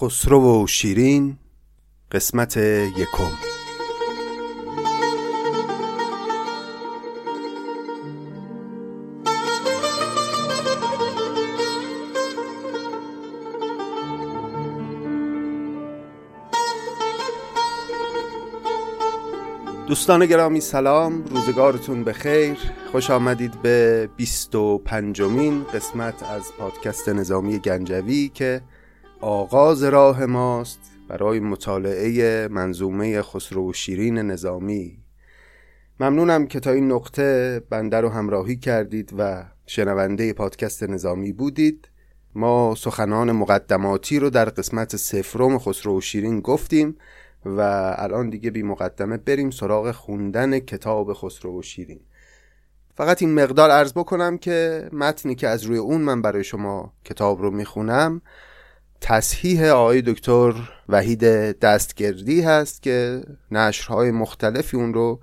خسرو و شیرین قسمت یکم. دوستان گرامی سلام. روزگارتون بخیر. خوش آمدید به 25 مین قسمت از پادکست نظامی گنجوی که آغاز راه ماست برای مطالعه منظومه خسرو و شیرین نظامی. ممنونم که تا این نقطه بنده رو همراهی کردید و شنونده پادکست نظامی بودید. ما سخنان مقدماتی رو در قسمت سفرم خسرو و شیرین گفتیم و الان دیگه بی مقدمه بریم سراغ خوندن کتاب خسرو و شیرین. فقط این مقدار عرض بکنم که متنی که از روی اون من برای شما کتاب رو می‌خونم تصحیح آقای دکتر وحید دستگردی هست که نشرهای مختلفی اون رو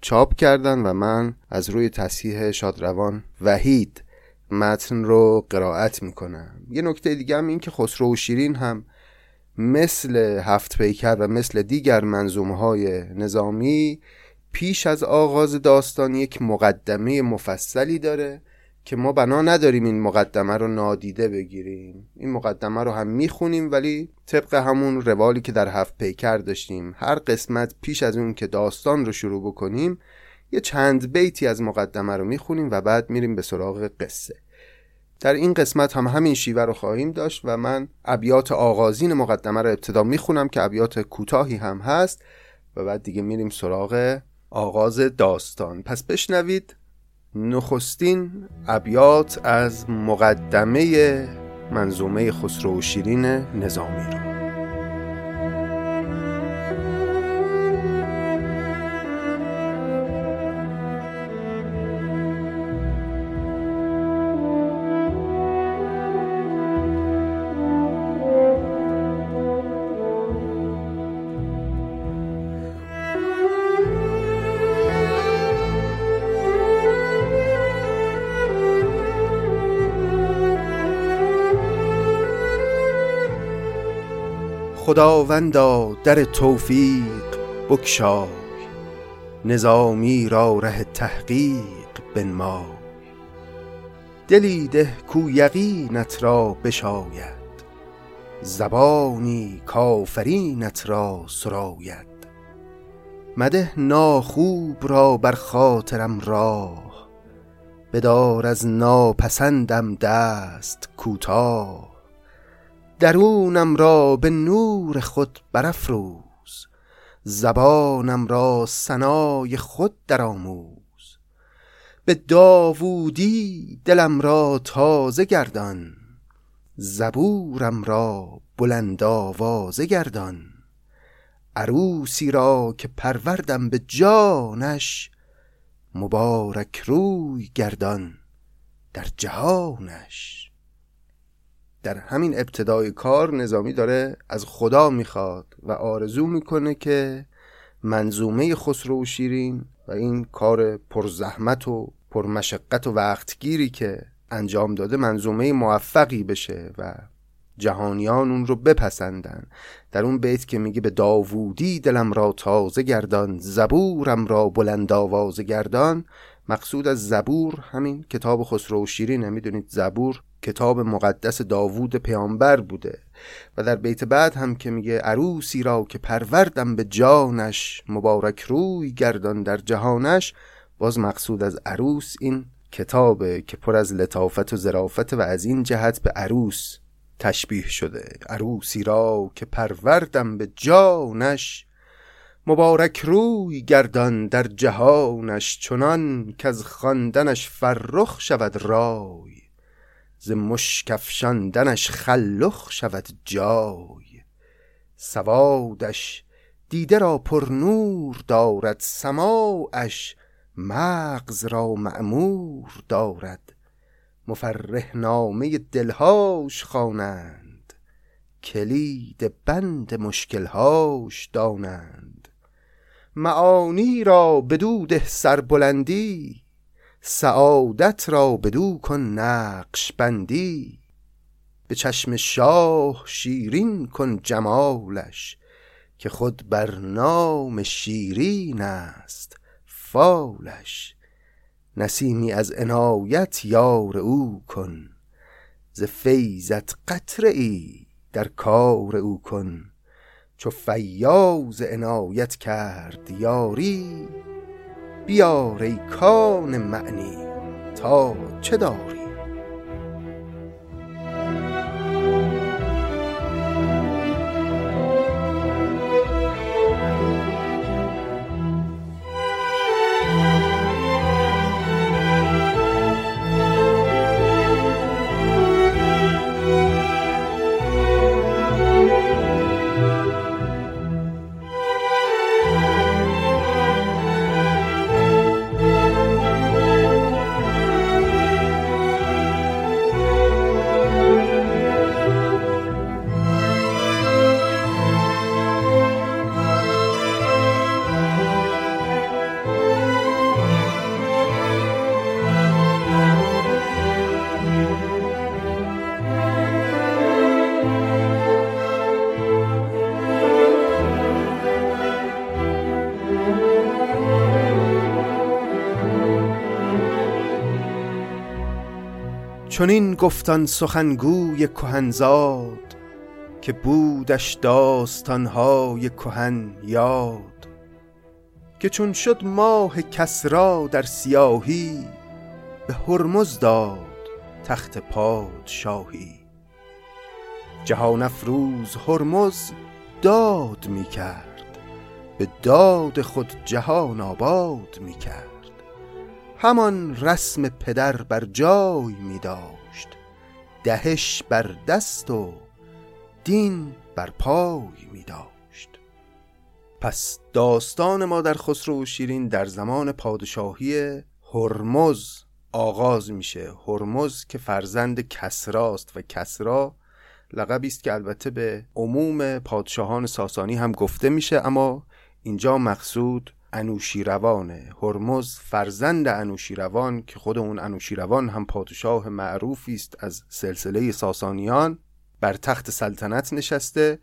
چاپ کردن و من از روی تصحیح شادروان وحید متن رو قرائت می‌کنم. یه نکته دیگه هم این که خسرو و شیرین هم مثل هفت پیکر و مثل دیگر منظومه های نظامی پیش از آغاز داستان یک مقدمه مفصلی داره که ما بنا نداریم این مقدمه رو نادیده بگیریم. این مقدمه رو هم می‌خونیم ولی طبق همون روالی که در هفت پیکر داشتیم هر قسمت پیش از اون که داستان رو شروع بکنیم یه چند بیتی از مقدمه رو می‌خونیم و بعد میریم به سراغ قصه. در این قسمت هم همین شیوه رو خواهیم داشت و من ابیات آغازین مقدمه رو ابتدا می‌خونم که ابیات کوتاهی هم هست و بعد دیگه میریم سراغ آغاز داستان. پس بشنوید نخستین ابیات از مقدمه منظومه خسرو و شیرین نظامی رو. خداوندا در توفیق بکشای نظامی را ره تحقیق بنمای. دلی ده کو یقینت را بشاید زبانی کافرینت را سراید. مده ناخوب را بر خاطرم راه بدار از ناپسندم دست کوتاه. درونم را به نور خود برافروز. زبانم را سنای خود درآموز. به داوودی دلم را تازه گردان. زبورم را بلند آوازه گردان. عروسی را که پروردم به جانش مبارک روی گردان در جهانش. در همین ابتدای کار نظامی داره از خدا می‌خواد و آرزو می‌کنه که منظومه خسرو و شیرین و این کار پرزحمت و پرمشقت و وقتگیری که انجام داده منظومه موفقی بشه و جهانیان اون رو بپسندن. در اون بیت که میگه به داوودی دلم را تازه گردان زبورم را بلند آوازه گردان مقصود از زبور همین کتاب خسرو و شیرینه می‌دونید زبور کتاب مقدس داوود پیامبر بوده. و در بیت بعد هم که میگه عروسی را که پروردم به جانش مبارک روی گردان در جهانش باز مقصود از عروس این کتابه که پر از لطافت و ظرافت و از این جهت به عروس تشبیه شده. عروسی را که پروردم به جانش مبارک روی گردان در جهانش چنان که از خواندنش فرخ شود رای ز مشکفشاندنش خلخ شود جای. سوادش دیده را پر نور دارد سماعش مغز را معمور دارد. مفرح نامه دلهاش خوانند کلید بند مشکلهاش دانند. معانی را بدو ده سربلندی سعادت را بدو کن نقش بندی. به چشم شاه شیرین کن جمالش که خود بر نام شیرین است فالش. نسیمی از عنایت یار او کن ز فیضت قطره ای در کار او کن. چو فیاض عنایت کرد یاری بیار ای کان معنی تا چه داری چنین گفتان سخنگوی کهنزاد که بودش داستانهای کهن یاد که چون شد ماه کسرا در سیاهی به هرمز داد تخت پادشاهی. جهان افروز هرمز داد می کرد به داد خود جهان آباد می کرد همان رسم پدر بر جای می داشت. دهش بر دست و دین بر پای می داشت. پس داستان ما در خسرو و شیرین در زمان پادشاهی هرمز آغاز میشه. هرمز که فرزند کسراست و کسرا لقبی است که البته به عموم پادشاهان ساسانی هم گفته میشه اما اینجا مقصود انوشیروانه هرمز فرزند انوشیروان که خود اون انوشیروان هم پادشاه معروفی است از سلسله ساسانیان بر تخت سلطنت نشسته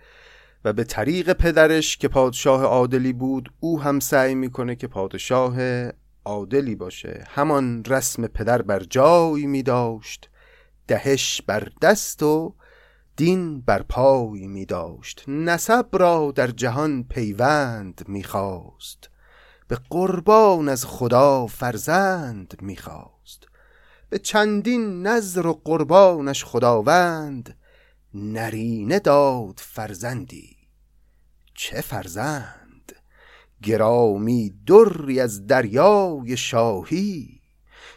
و به طریق پدرش که پادشاه عادلی بود او هم سعی می‌کنه که پادشاه عادلی باشه. همان رسم پدر بر جای می داشت دهش بر دست و دین بر پای می داشت نسب را در جهان پیوند می خواست به قربان از خدا فرزند می‌خواست. به چندین نظر و قربانش خداوند نرینه داد فرزندی. چه فرزند؟ گرامی دری از دریای شاهی.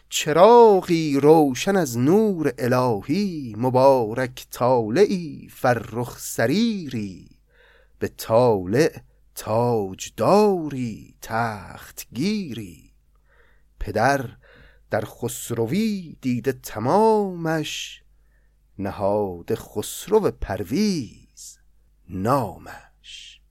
چراغی روشن از نور الهی. مبارک طالعی فرخ سریری. به طالع تاجداری تختگیری. پدر در خسروی دیده تمامش نهاد خسرو پرویز نامش.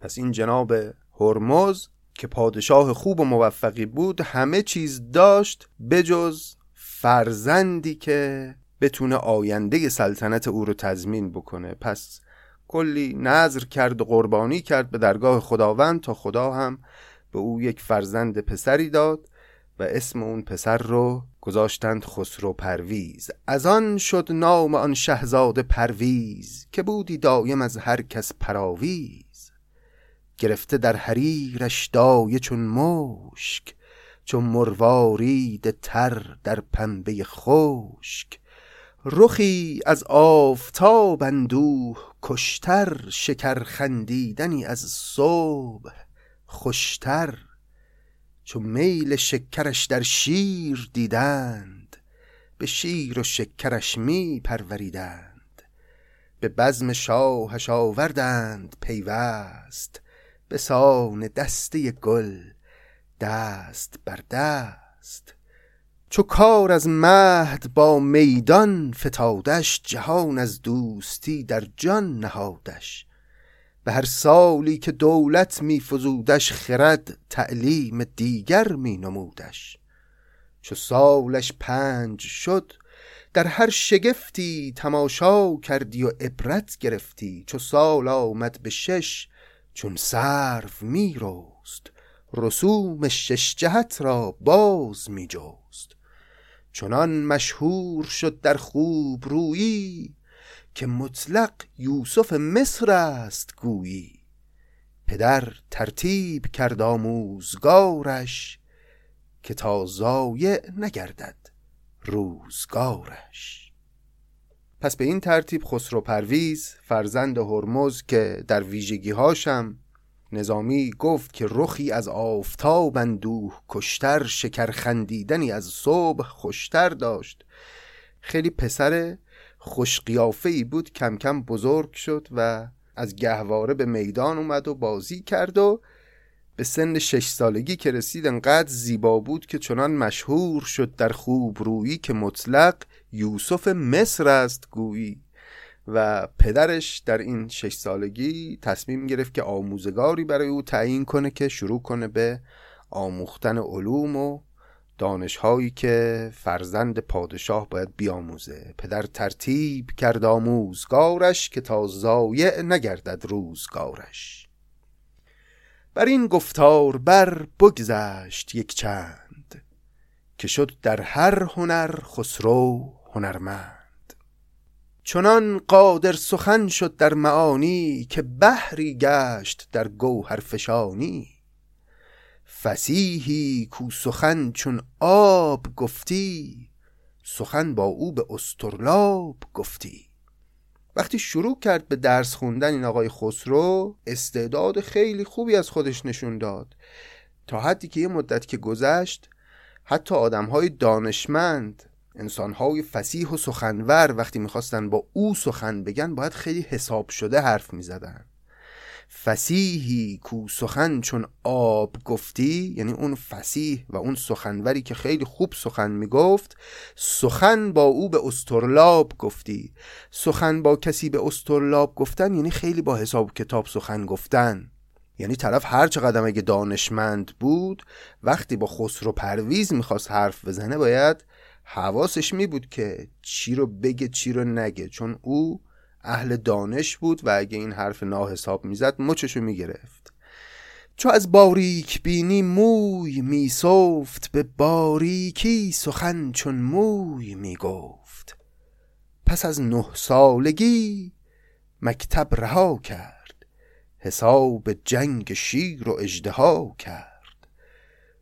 پس این جناب هرمز که پادشاه خوب و موفقی بود همه چیز داشت بجز فرزندی که بتونه آینده سلطنت او رو تضمین بکنه. پس کلی نظر کرد و قربانی کرد به درگاه خداوند تا خدا هم به او یک فرزند پسری داد و اسم اون پسر رو گذاشتند خسرو پرویز. از آن شد نام آن شهزاده پرویز که بودی دایم از هر کس پراویز. گرفته در حریرش دایه چون مشک چون مروارید تر در پنبه خشک. رخی از آفتاب اندوه کشتر شکر خندیدنی از صبح خوشتر چون میل شکرش در شیر دیدند به شیر و شکرش می پروریدند به بزم شاهش آوردند پیوست به سان دسته گل دست بر دست. چو کار از مهد با میدان فتادش جهان از دوستی در جان نهادش. به هر سالی که دولت می فزودش خرد تعلیم دیگر می نمودش چو سالش پنج شد در هر شگفتی تماشا کردی و عبرت گرفتی. چو سال آمد به شش چون سرو می رست رسوم شش جهت را باز می جست چنان مشهور شد در خوب رویی که مطلق یوسف مصر است گویی. پدر ترتیب کرد آموزگارش که تا ضایع نگردد روزگارش. پس به این ترتیب خسرو پرویز فرزند هرمز که در ویژگی هاشم نظامی گفت که رخی از آفتاب اندوه کشتر شکر خندیدنی از صبح خوشتر داشت. خیلی پسر خوش ای بود کم کم بزرگ شد و از گهواره به میدان اومد و بازی کرد و به سن شش سالگی که رسید انقدر زیبا بود که چنان مشهور شد در خوب رویی که مطلق یوسف مصر است گویی. و پدرش در این شش سالگی تصمیم گرفت که آموزگاری برای او تعیین کنه که شروع کنه به آموختن علوم و دانشهایی که فرزند پادشاه باید بیاموزه. پدر ترتیب کرد آموزگارش که تا ضایع نگردد روزگارش. بر این گفتار بر بگذشت یک چند که شد در هر هنر خسرو هنرمند. چنان قادر سخن شد در معانی که بحری گشت در گوهر فشانی. فسیحی کو سخن چون آب گفتی سخن با او به استرلاب گفتی. وقتی شروع کرد به درس خوندن این آقای خسرو استعداد خیلی خوبی از خودش نشون داد. تا حدی که یه مدت که گذشت حتی های دانشمند های فسیح و سخنور وقتی می‌خواستن با او سخن بگن باید خیلی حساب شده حرف می‌زدن. فسیحی کو سخن چون آب گفتی یعنی اون فسیح و اون سخنوری که خیلی خوب سخن می‌گفت سخن با او به استرلاب گفتی. سخن با کسی به استرلاب گفتن یعنی خیلی با حساب کتاب سخن گفتن. یعنی طرف هر چقدر اگه دانشمند بود وقتی با خسرو پرویز می‌خواست حرف بزنه باید حواسش می بود که چی رو بگه چی رو نگه. چون او اهل دانش بود و اگه این حرف ناحساب می‌زد مچشو می‌گرفت چو از باریک بینی موی میسفت به باریکی سخن چون موی می‌گفت پس از نه سالگی مکتب رها کرد حساب جنگ شیر و اجدها کرد.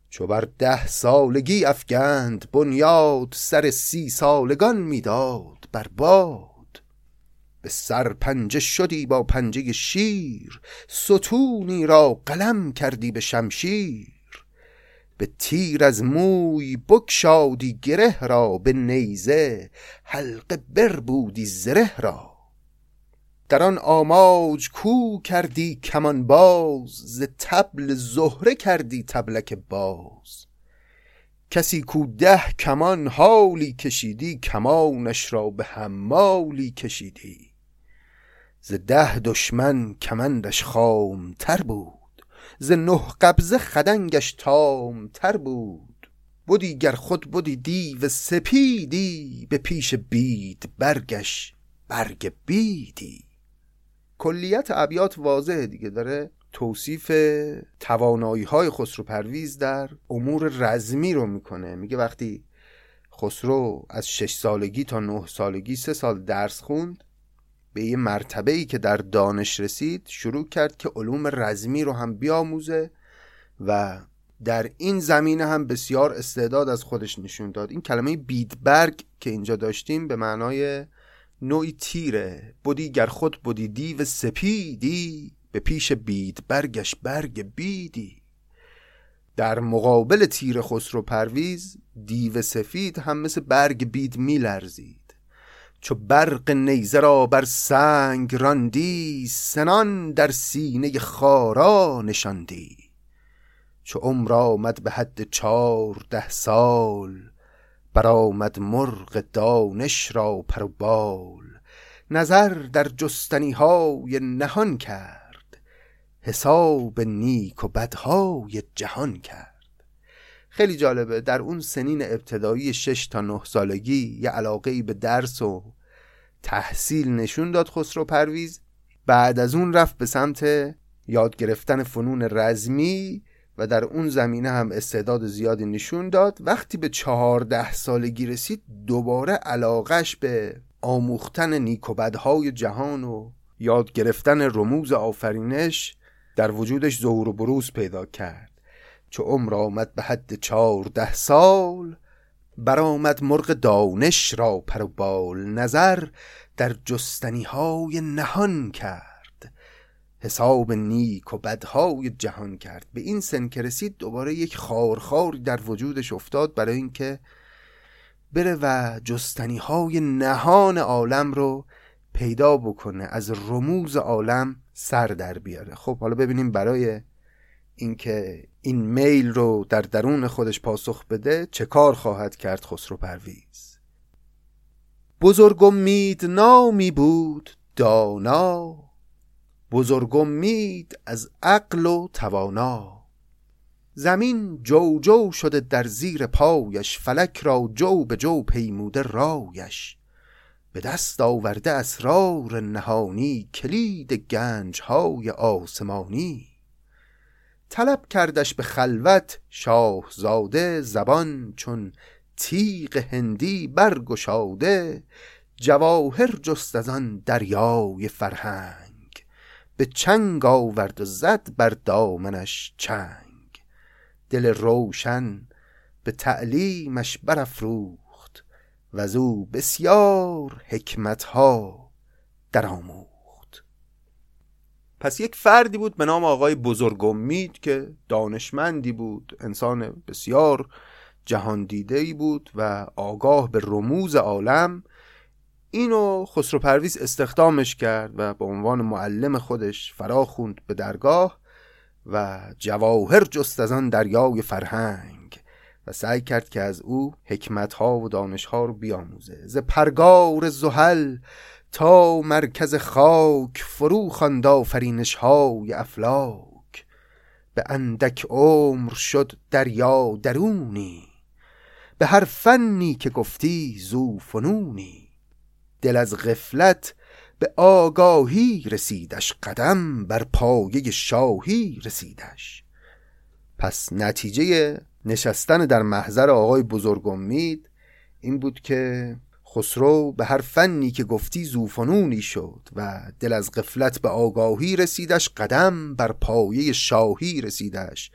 چو بر ده سالگی افگند بنیاد سر سی سالگان می‌داد بر باد. به سر پنجه شدی با پنجه شیر ستونی را قلم کردی به شمشیر. به تیر از موی بکشادی گره را به نیزه حلقه بودی زره را. در آن آماج کو کردی کمان باز ز تبل زهره کردی تبلک باز. کسی کو ده کمان حالی کشیدی کمانش را به حمالی کشیدی. ز ده دشمن کمندش خام تر بود ز نه قبضه خدنگش تام تر بود. بودی گر خود بودی دیو سپیدی به پیش بید برگش برگ بیدی. کلیت ابیات واضحه دیگه. داره توصیف توانایی های خسرو پرویز در امور رزمی رو می‌کنه. میگه وقتی خسرو از شش سالگی تا نه سالگی سه سال درس خوند به یه مرتبه ای که در دانش رسید شروع کرد که علوم رزمی رو هم بیاموزه و در این زمینه هم بسیار استعداد از خودش نشون داد. این کلمه بیدبرگ که اینجا داشتیم به معنای نوعی تیره. بودی گر خود بودی دیو سپیدی به پیش بید برگش برگ بیدی. در مقابل تیر خسرو پرویز دیو سفید هم مثل برگ بید میلرزید. چو برق نیزه را بر سنگ راندی سنان در سینه خارا نشاندی. چو عمر آمد به حد چارده سال برآمد مرغ دانش را پر و بال. نظر در جستنی های نهان کرد. حساب نیک و بدهای جهان کرد. خیلی جالبه در اون سنین ابتدایی 6 تا 9 سالگی یه علاقه به درس و تحصیل نشون داد خسرو پرویز. بعد از اون رفت به سمت یاد گرفتن فنون رزمی و در اون زمینه هم استعداد زیادی نشون داد. وقتی به چهارده سالگی رسید دوباره علاقش به آموختن نیکوبدهای جهان و یاد گرفتن رموز آفرینش در وجودش ظهور و بروز پیدا کرد. چو عمر آمد به حد چهارده سال برآمد مرغ دانش را پر و بال نظر در جستنی های نهان کرد. حساب نیک و بدهای جهان کرد. به این سن که رسید دوباره یک خارخاری در وجودش افتاد برای اینکه بره و جستنی های نهان عالم رو پیدا بکنه از رموز عالم سر در بیاره. خب حالا ببینیم برای اینکه این میل رو در درون خودش پاسخ بده چه کار خواهد کرد خسرو پرویز؟ بزرگم مید نامی بود دانا بزرگم مید از عقل و توانا. زمین جو جو شده در زیر پایش فلک را جو به جو پیموده رایش. به دست آورده اسرار نهانی کلید گنج های آسمانی. طلب کردش به خلوت شاهزاده زبان چون تیغ هندی برگشاده جواهر جست از آن دریای فرهنگ. به چنگ آورد و زد بر دامنش چنگ. دل روشن به تعلیمش برافروخت و از او بسیار حکمتها درآموخت. پس یک فردی بود به نام آقای بزرگ امید که دانشمندی بود انسان بسیار جهان دیده ای بود و آگاه به رموز عالم اینو خسرو پرویز استخدامش کرد و به عنوان معلم خودش فرا خوند به درگاه و جواهر جست از آن دریای فرهنگ و سعی کرد که از او حکمتها و دانشها رو بیاموزه. ز پرگار زحل تا مرکز خاک فرو خواند آفرینش های افلاک. به اندک عمر شد دریا درونی به هر فنی که گفتی زو فنونی دل از غفلت به آگاهی رسیدش قدم بر پایه شاهی رسیدش. پس نتیجه نشستن در محضر آقای بزرگ امید این بود که خسرو به هر فنی که گفتی زوفنونی شد و دل از قفلت به آگاهی رسیدش قدم بر پایه شاهی رسیدش.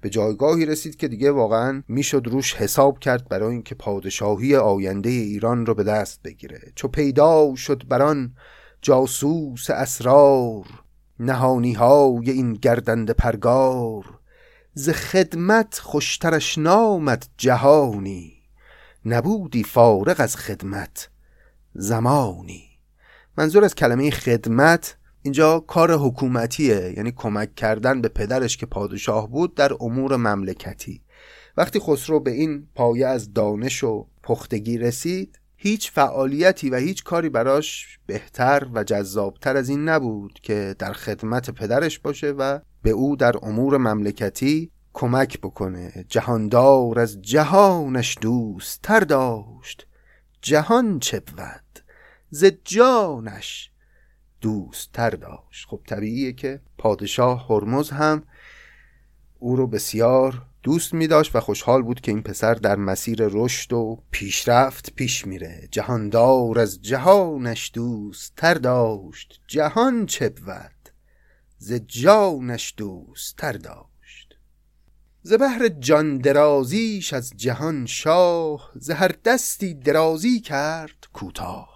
به جایگاهی رسید که دیگه واقعا می‌شد روش حساب کرد برای اینکه پادشاهی آینده ایران رو به دست بگیره. چو پیدا شد بران جاسوس اسرار نهانی های این گردند پرگار. ز خدمت خوشترش نامد جهانی نبودی فارغ از خدمت زمانی. منظور از کلمه خدمت اینجا کار حکومتیه یعنی کمک کردن به پدرش که پادشاه بود در امور مملکتی. وقتی خسرو به این پایه از دانش و پختگی رسید هیچ فعالیتی و هیچ کاری براش بهتر و جذابتر از این نبود که در خدمت پدرش باشه و به او در امور مملکتی کمک بکنه. جهاندار از جهانش دوست تر داشت. جهان چه بود؟ ز جانش دوست تر داشت. خب طبیعیه که پادشاه هرمز هم او رو بسیار دوست می داشت و خوشحال بود که این پسر در مسیر رشد و پیشرفت پیش میره. جهاندار از جهانش دوست تر داشت. جهان چه ز جانش دوست تر داشت. ز بهر جان درازیش از جهان شاه ز هر دستی درازی کرد کوتاه.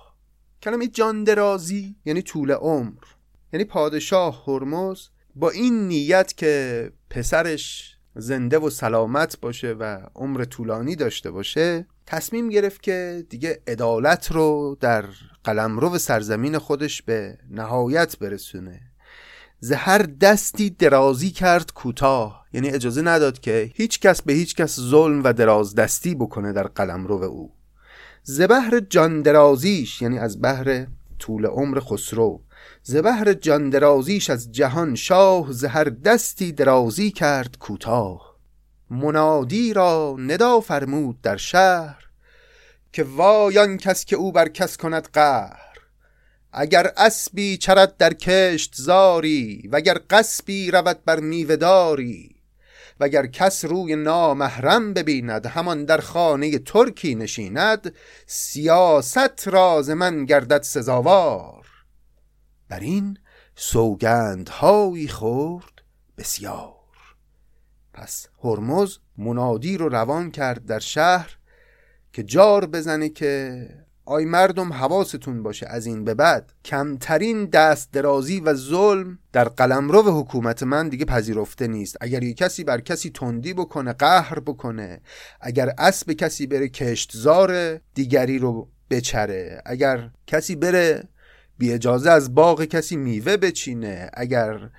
کلمه جان درازی یعنی طول عمر یعنی پادشاه هرمز با این نیت که پسرش زنده و سلامت باشه و عمر طولانی داشته باشه تصمیم گرفت که دیگه عدالت رو در قلمرو سرزمین خودش به نهایت برسونه. ز هر دستی درازی کرد کوتاه یعنی اجازه نداد که هیچ کس به هیچ کس ظلم و دراز دستی بکنه در قلم رو او. ز بهر جان یعنی از بهر طول عمر خسرو. ز بهر جان از جهان شاه ز هر دستی درازی کرد کوتاه. منادی را ندا فرمود در شهر که وایان کس که او بر کس کند قهر. اگر اسبی چرد در کشت زاری وگر قصبی رود بر میوهداری وگر کس روی نامحرم ببیند همان در خانه ترکی نشیند سیاست راز من گردد سزاوار. بر این سوگندهایی خورد بسیار. پس هرمز منادی رو روان کرد در شهر که جار بزنه که آی مردم حواستون باشه از این به بعد. کمترین دست درازی و ظلم در قلمرو حکومت من دیگه پذیرفته نیست. اگر یک کسی بر کسی تندی بکنه قهر بکنه اگر اسب کسی بره کشتزار دیگری رو بچره. اگر کسی بره بی اجازه از باغ کسی میوه بچینه. اگر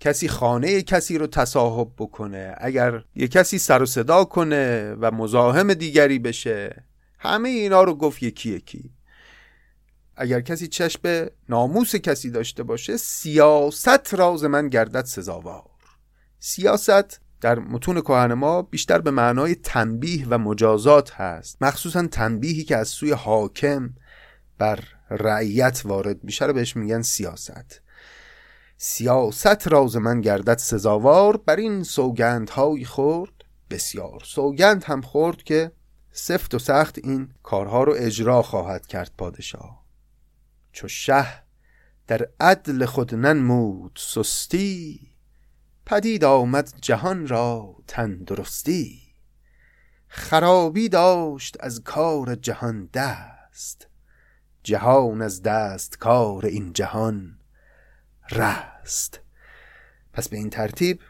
کسی خانه کسی رو تصاحب بکنه. اگر یه کسی سر و صدا کنه و مزاحم دیگری بشه. همه اینا رو گفت یکی یکی. اگر کسی چشم ناموس کسی داشته باشه سیاست راز من گردد سزاوار. سیاست در متون کهن ما بیشتر به معنای تنبیه و مجازات هست. مخصوصا تنبیهی که از سوی حاکم بر رعیت وارد میشه رو بهش میگن سیاست. سیاست راز من گردد سزاوار. بر این سوگندهایی خورد. بسیار سوگند هم خورد که سفت و سخت این کارها رو اجرا خواهد کرد پادشاه. چو شه در عدل خود ننمود سستی پدید آمد جهان را تندرستی. خرابی داشت از کار جهان دست جهان از دست کار این جهان رست. پس به این ترتیب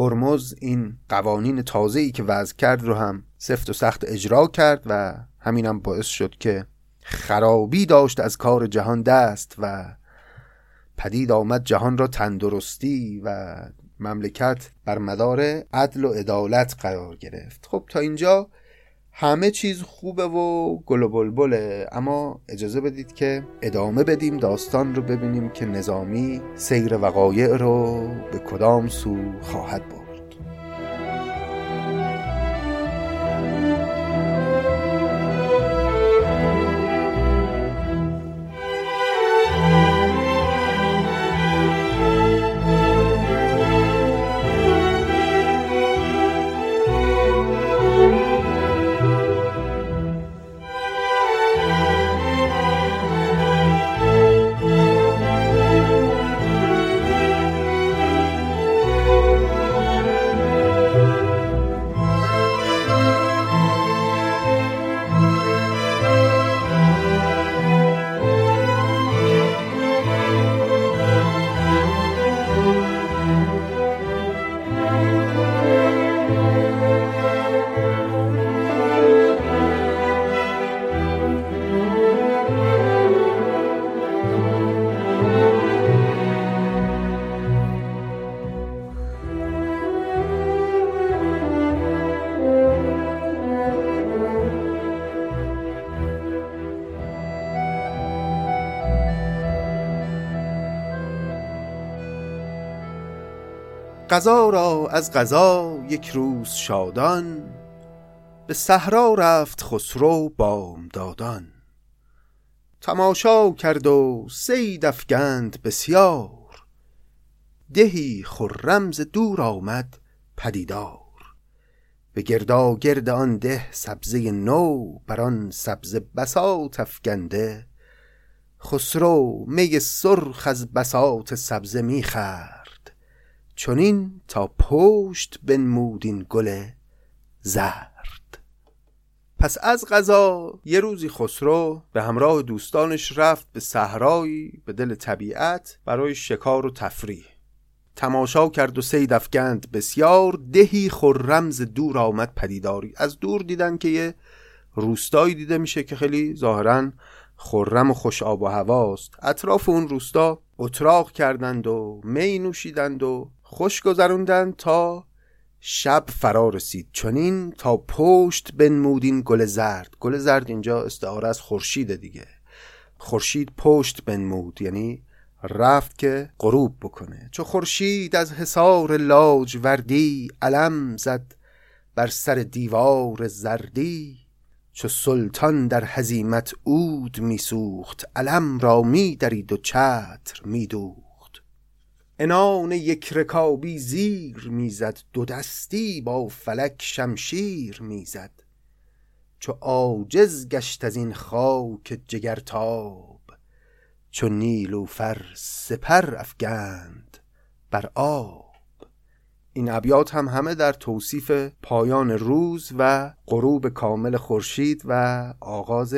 هرمز این قوانین تازه‌ای که وضع کرد رو هم سفت و سخت اجرا کرد و همینم باعث شد که خرابی داشت از کار جهان دست و پدید آمد جهان را تندرستی و مملکت بر مدار عدل و عدالت قرار گرفت. خب تا اینجا همه چیز خوبه و گل و بلبله. اما اجازه بدید که ادامه بدیم داستان رو ببینیم که نظامی سیر وقایع رو به کدام سو خواهد بود قضا را از قضا یک روز شادان به صحرا رفت خسرو بامدادان. تماشا کرد و سید افگند بسیار دهی خرم ز دور آمد پدیدار. به گردا گرد آن ده سبزه نو بر آن سبزه بساط افگنده خسرو می سرخ از بساط سبزه میخر چونین تا پشت بنمود این گل زرد. پس از غذا یه روزی خسرو به همراه دوستانش رفت به صحرایی به دل طبیعت برای شکار و تفریح. تماشا کرد و سید افگند بسیار دهی خرمز دور آمد پدیداری. از دور دیدن که یه روستایی دیده میشه که خیلی ظاهرا خرم و خوش آب و هواست. اطراف اون روستا اتراق کردند و می نوشیدند و خوش گذروندن تا شب فرا رسید. چنین تا پشت بنمودین گل زرد. گل زرد اینجا استعاره از خورشید دیگه. خورشید پشت بنمود یعنی رفت که غروب بکنه. چو خورشید از حصار لاج وردی علم زد بر سر دیوار زردی چو سلطان در هزیمت عود میسوخت. علم را میدرید و چتر میدوخت. انان یک رکابی زیر می‌زد دو دستی با فلک شمشیر می‌زد. چو عاجز گشت از این خاک جگرتاب چو نیلوفر سپر افگند بر آب. این ابیات هم همه در توصیف پایان روز و غروب کامل خورشید و آغاز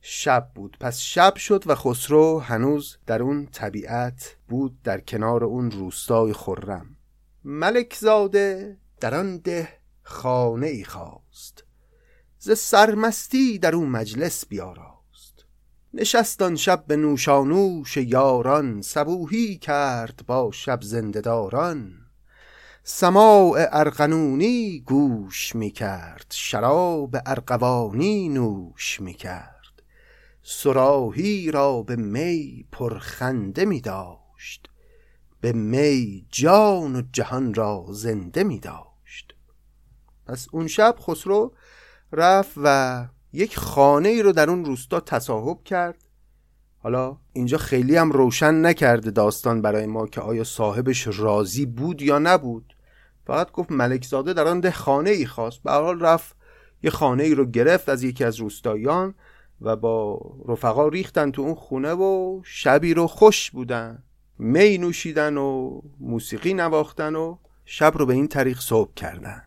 شب بود. پس شب شد و خسرو هنوز در اون طبیعت بود در کنار اون روستای خرم. ملک زاده در آن ده خانه ای خواست. ز سرمستی در اون مجلس بیاراست. نشست آن شب به نوشانوش یاران صبوهی کرد با شب زندهداران. سماع ارغنونی گوش می کرد شراب ارغوانی نوش می کرد سراهی را به می پرخنده می داشت. به می جان و جهان را زنده می داشت. پس اون شب خسرو رفت و یک خانه ای رو در اون روستا تصاحب کرد. حالا اینجا خیلی هم روشن نکرده داستان برای ما که آیا صاحبش راضی بود یا نبود. فقط گفت ملکزاده در آن ده خانه ای خواست. به حال رفت یه خانه ای رو گرفت از یکی از روستایان و با رفقا ریختن تو اون خونه و شبی رو خوش بودن. می نوشیدن و موسیقی نواختن و شب رو به این طریق صبح کردن.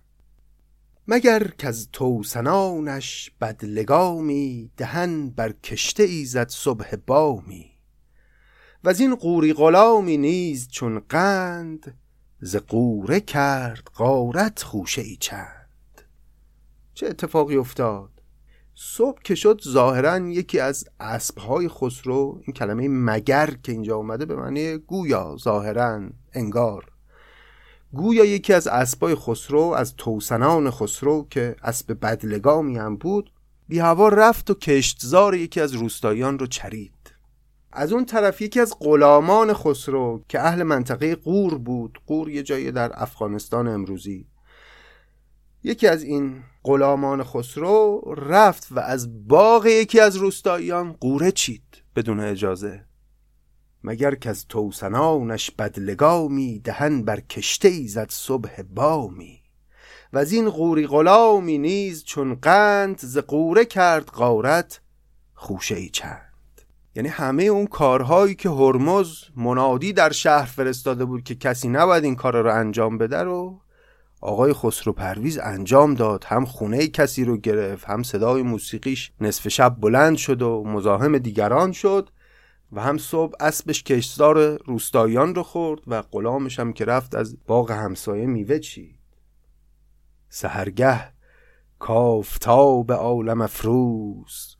مگر که از توسنانش بدلگامی دهن بر کشته ای زد صبح بامی؟ و از این قوری غلامی نیز چون قند ز قوره کرد غارت خوشه ای چند. چه اتفاقی افتاد؟ صبح که شد ظاهرا یکی از اسبهای خسرو این کلمه مگر که اینجا اومده به معنی گویا ظاهرا انگار. گویا یکی از اسبای خسرو از توسنان خسرو که اسب بدلگامی هم بود بی هوا رفت و کشتزار یکی از روستاییان رو چرید. از اون طرف یکی از غلامان خسرو که اهل منطقه قور بود قور یه جایی در افغانستان امروزی. یکی از این غلامان خسرو رفت و از باغ یکی از روستاییان قوره چید بدون اجازه. مگر که از توسنانش بدلگامی دهن بر کشته ای زد صبح بامی؟ و از این قوری غلامی نیز چون قند ز قوره کرد غارت خوشه ای چند. یعنی همه اون کارهایی که هرمز منادی در شهر فرستاده بود که کسی نباید این کار رو انجام بده رو آقای خسرو پرویز انجام داد. هم خونه کسی رو گرفت هم صدای موسیقیش نصف شب بلند شد و مزاحم دیگران شد و هم صبح اسبش کشتزار روستاییان رو خورد و غلامش هم که رفت از باغ همسایه میوه چید. سهرگه کافتاب عالم افروز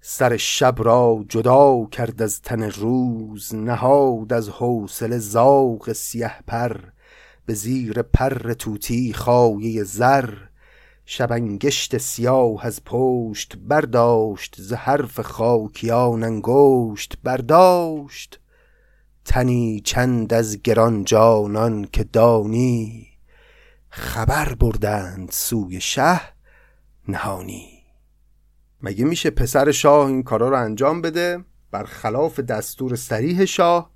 سر شب را جدا کرد از تن روز نهاد از حوصله زاغ سیه پر. به زیر پر توتی خایه زر. شبنگشت سیاه از پشت برداشت ز حرف خاکیان انگشت برداشت. تنی چند از گران جانان که دانی خبر بردند سوی شه نهانی. مگه میشه پسر شاه این کارا رو انجام بده؟ برخلاف دستور سریح شاه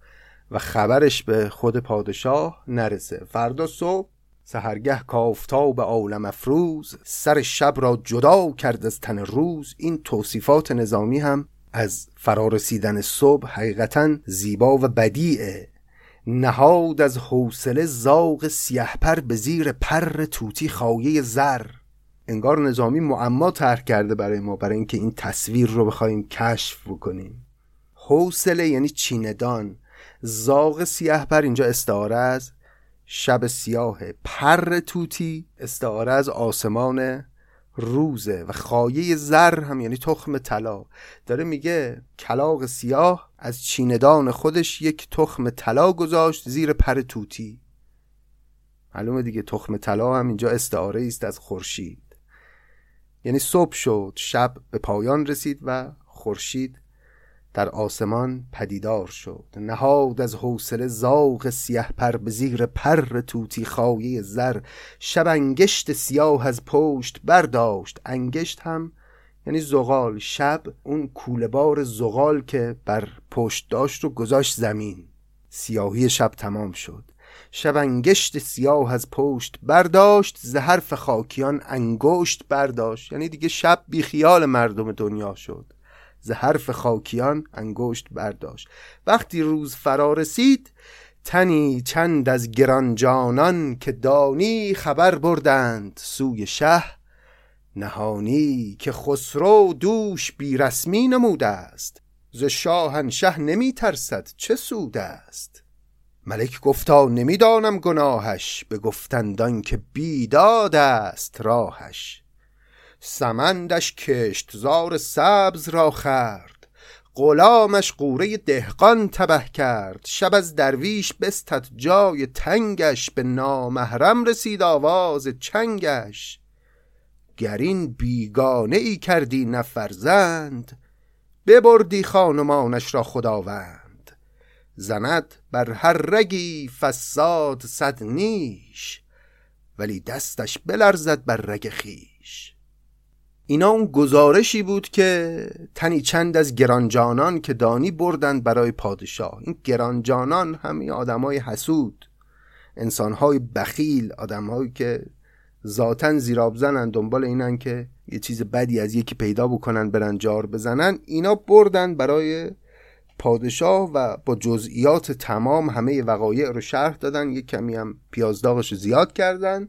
و خبرش به خود پادشاه نرسه. فردا صبح سهرگه کافتاب عالم افروز سر شب را جدا کرد از تن روز. این توصیفات نظامی هم از فرارسیدن صبح حقیقتا زیبا و بدیعه نهاد از حوصله زاغ سیهپر به زیر پر توتی خایه زر. انگار نظامی معما طرح کرده برای ما برای اینکه این تصویر رو بخوایم کشف بکنیم. حوصله یعنی چیندان. زاغ سیاه پر اینجا استعاره از شب سیاه پر توتی استعاره از آسمان روزه و خایه زر هم یعنی تخم طلا. داره میگه کلاق سیاه از چیندان خودش یک تخم طلا گذاشت زیر پر توتی معلومه دیگه تخم طلا هم اینجا استعاره است از خورشید. یعنی صبح شد شب به پایان رسید و خورشید در آسمان پدیدار شد نهاد از حوصله زاغ سیه پر به زیر پر توتی خایه زر. شب انگشت سیاه از پشت برداشت انگشت هم یعنی زغال. شب اون کولبار زغال که بر پشت داشت و گذاشت زمین. سیاهی شب تمام شد. شب انگشت سیاه از پشت برداشت ز حرف خاکیان انگشت برداشت. یعنی دیگه شب بیخیال مردم دنیا شد. ز حرف خاکیان انگشت برداشت. وقتی روز فرا رسید تنی چند از گرانجانان که دانی خبر بردند سوی شه نهانی که خسرو دوش بیرسمی نموده است ز شاهنشه نمی ترسد چه سود است. ملک گفتا نمی‌دانم گناهش به گفتندان که بیداد است راهش. سمندش کشت زار سبز را خرد غلامش قوره دهقان تبه کرد. شب از درویش بستد جای تنگش. به نامحرم رسید آواز چنگش. گر این بیگانه ای کردی نفرزند ببردی خانمانش را خداوند. زند بر هر رگی فساد صد نیش. ولی دستش بلرزد بر رگ خیش اینا اون گزارشی بود که تنی چند از گرانجانان که دانی بردند برای پادشاه. این گرانجانان همین آدمای حسود انسانهای بخیل آدمهایی که ذاتا زیراب زنن دنبال اینن که یه چیز بدی از یکی پیدا بکنن برن جار بزنن. اینا بردن برای پادشاه و با جزئیات تمام همه وقایع رو شرح دادن. یه کمی هم پیازداغش رو زیاد کردن.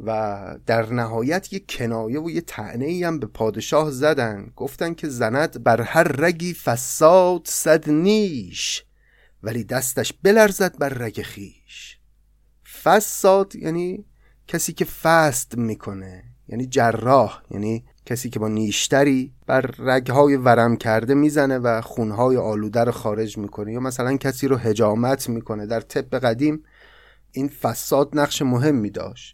و در نهایت یه کنایه و یه تعنه ای هم به پادشاه زدن. گفتن که زند بر هر رگی فساد صد نیش ولی دستش بلرزد بر رگ خیش. فساد یعنی کسی که فست می‌کنه یعنی جراح یعنی کسی که با نیشتری بر رگهای ورم کرده می‌زنه و خونهای آلوده رو خارج می‌کنه. یا مثلا کسی رو هجامت می‌کنه. در طب قدیم این فساد نقش مهمی داشت.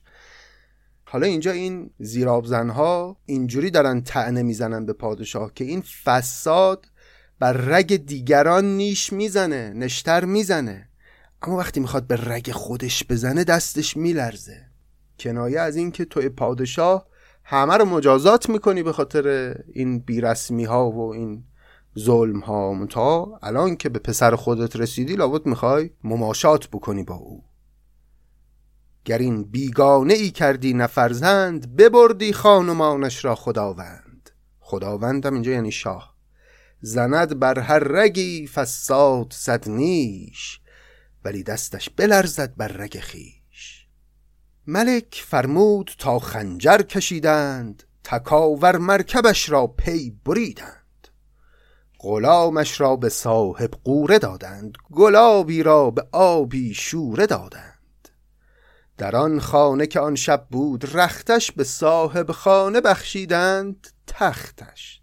حالا اینجا این زیرابزنها اینجوری دارن تعنه می‌زنن به پادشاه که این فساد بر رگ دیگران نیش می‌زنه نشتر می‌زنه. اما وقتی می‌خواد به رگ خودش بزنه دستش میلرزه. کنایه از این که توی پادشاه همه رو مجازات می‌کنی به خاطر این بیرسمی ها و این ظلم ها منتها الان که به پسر خودت رسیدی لابد می‌خوای مماشات بکنی با او. گر این بیگانه ای کردی نفرزند ببردی خانمانش را خداوند. خداوندم اینجا یعنی شاه. زند بر هر رگی فساد صد نیش ولی دستش بلرزد بر رگ خیش ملک فرمود تا خنجر کشیدند تکاور مرکبش را پی بریدند. غلامش را به صاحب قوره دادند گلابی را به آبی شوره دادند. در آن خانه که آن شب بود رختش به صاحب خانه بخشیدند تختش.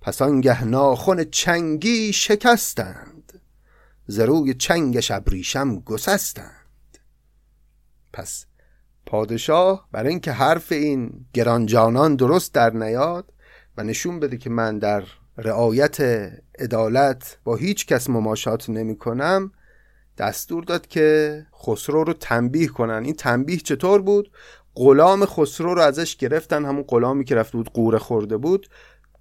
پس آنگه ناخن چنگی شکستند. زروی چنگش ابریشم گسستند. پس پادشاه برای اینکه حرف این گرانجانان درست در نیاد و نشون بده که من در رعایت عدالت با هیچ کس مماشات نمی کنم دستور داد که خسرو رو تنبیه کنن. این تنبیه چطور بود؟ غلام خسرو رو ازش گرفتن همون غلامی که رفته بود قوره خورده بود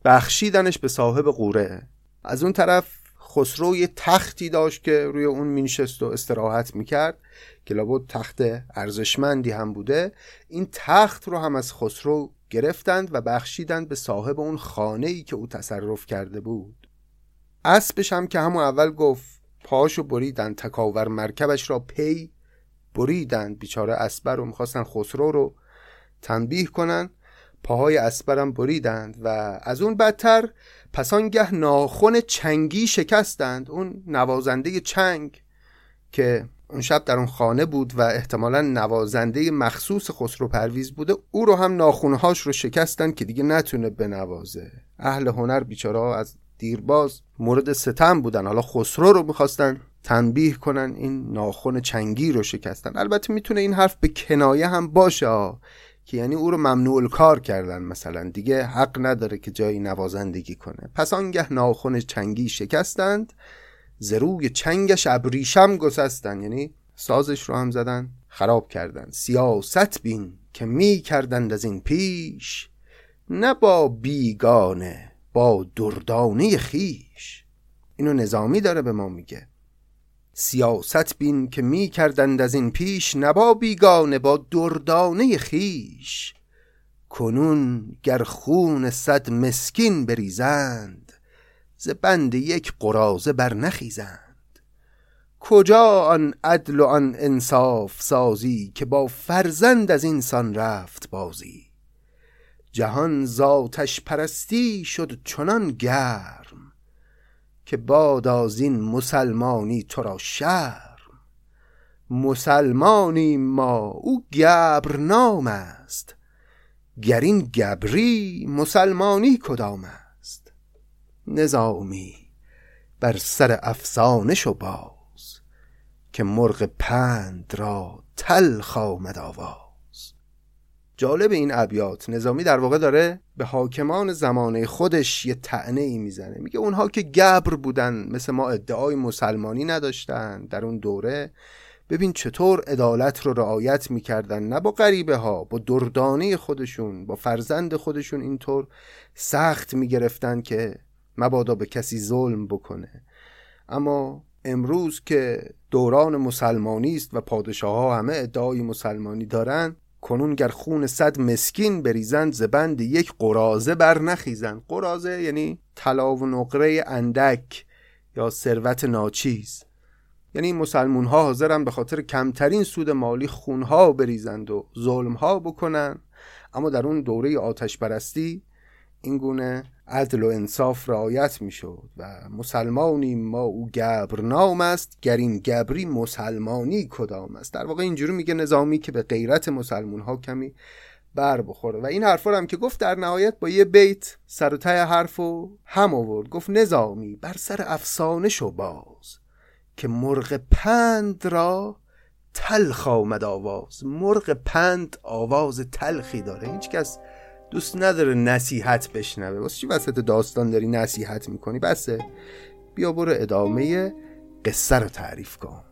بخشیدنش به صاحب قوره از اون طرف خسرو یه تختی داشت که روی اون مینشست و استراحت می‌کرد. که لابد تخت ارزشمندی هم بوده. این تخت رو هم از خسرو گرفتند و بخشیدند به صاحب اون خانه ای که او تصرف کرده بود. اسبش هم که همون اول گفت پاشو بریدن تکاور مرکبش را پی بریدند بیچاره اسبر رو می‌خواستن خسرو رو تنبیه کنن. پاهای اسبرم بریدند و از اون بدتر پس آنگه ناخن چنگی شکستند. اون نوازنده چنگ که اون شب در اون خانه بود و احتمالا نوازنده مخصوص خسرو پرویز بوده او رو هم ناخونهاش رو شکستن که دیگه نتونه بنوازه. اهل هنر بیچاره از دیرباز مورد ستم بودن. حالا خسرو رو می‌خواستن تنبیه کنن این ناخن چنگی رو شکستن. البته می‌تونه این حرف به کنایه هم باشه که یعنی او رو ممنوع کار کردن مثلا. دیگه حق نداره که جایی نوازندگی کنه. پس آنگه ناخن چنگی شکستند زروی چنگش ابریشم گسستن. یعنی سازش رو هم زدن خراب کردن. سیاست بین که می کردند از این پیش نه با بیگانه با دردانه خیش. اینو نظامی داره به ما میگه. سیاست بین که می کردند از این پیش نبا بیگانه با دردانه خیش. کنون گر خون صد مسکین بریزند ز بند یک قرازه بر نخیزند کجا آن عدل و آن انصاف سازی که با فرزند از اینسان رفت بازی؟ جهان ذاتش پرستی شد چنان گرم که باد از این مسلمانی تو را شرم. مسلمانی ما او گبر نام است. گر این گبری مسلمانی کدام است؟ نظامی بر سر افسانه شو باز که مرغ پند را تلخ آمد آواز. جالب این ابیات. نظامی در واقع داره به حاکمان زمانه خودش یه تعنه ای می‌زنه. میگه اونها که گبر بودن مثل ما ادعای مسلمانی نداشتن در اون دوره. ببین چطور عدالت رو رعایت می‌کردن. نه با غریبه ها با دردانه خودشون با فرزند خودشون اینطور سخت می‌گرفتن که مبادا به کسی ظلم بکنه. اما امروز که دوران مسلمانی است و پادشاه ها همه ادعای مسلمانی دارن کنون گر خون صد مسکین بریزند زبند یک قرازه بر نخیزند قرازه یعنی طلا و نقره اندک یا ثروت ناچیز. یعنی مسلمون ها حاضرن به خاطر کمترین سود مالی خونها بریزند و ظلم ها بکنن. اما در اون دوره آتش برستی این گونه عدل و انصاف رعایت می‌شد و مسلمانی ما او گبر نام است گر این گبری مسلمانی کدام است؟ در واقع اینجوری میگه نظامی که به غیرت مسلمون ها کمی بر بخوره. و این حرفا هم که گفت در نهایت با یه بیت سر و ته حرف و هم آورد. گفت نظامی بر سر افسانه شو باز که مرغ پند را تلخ آمد آواز. مرغ پند آواز تلخی داره. هیچ کس دوست نداره نصیحت بشنوه. واسه چی وسط داستان داری نصیحت می‌کنی؟ بسه. بیا برو ادامه قصه رو تعریف کن.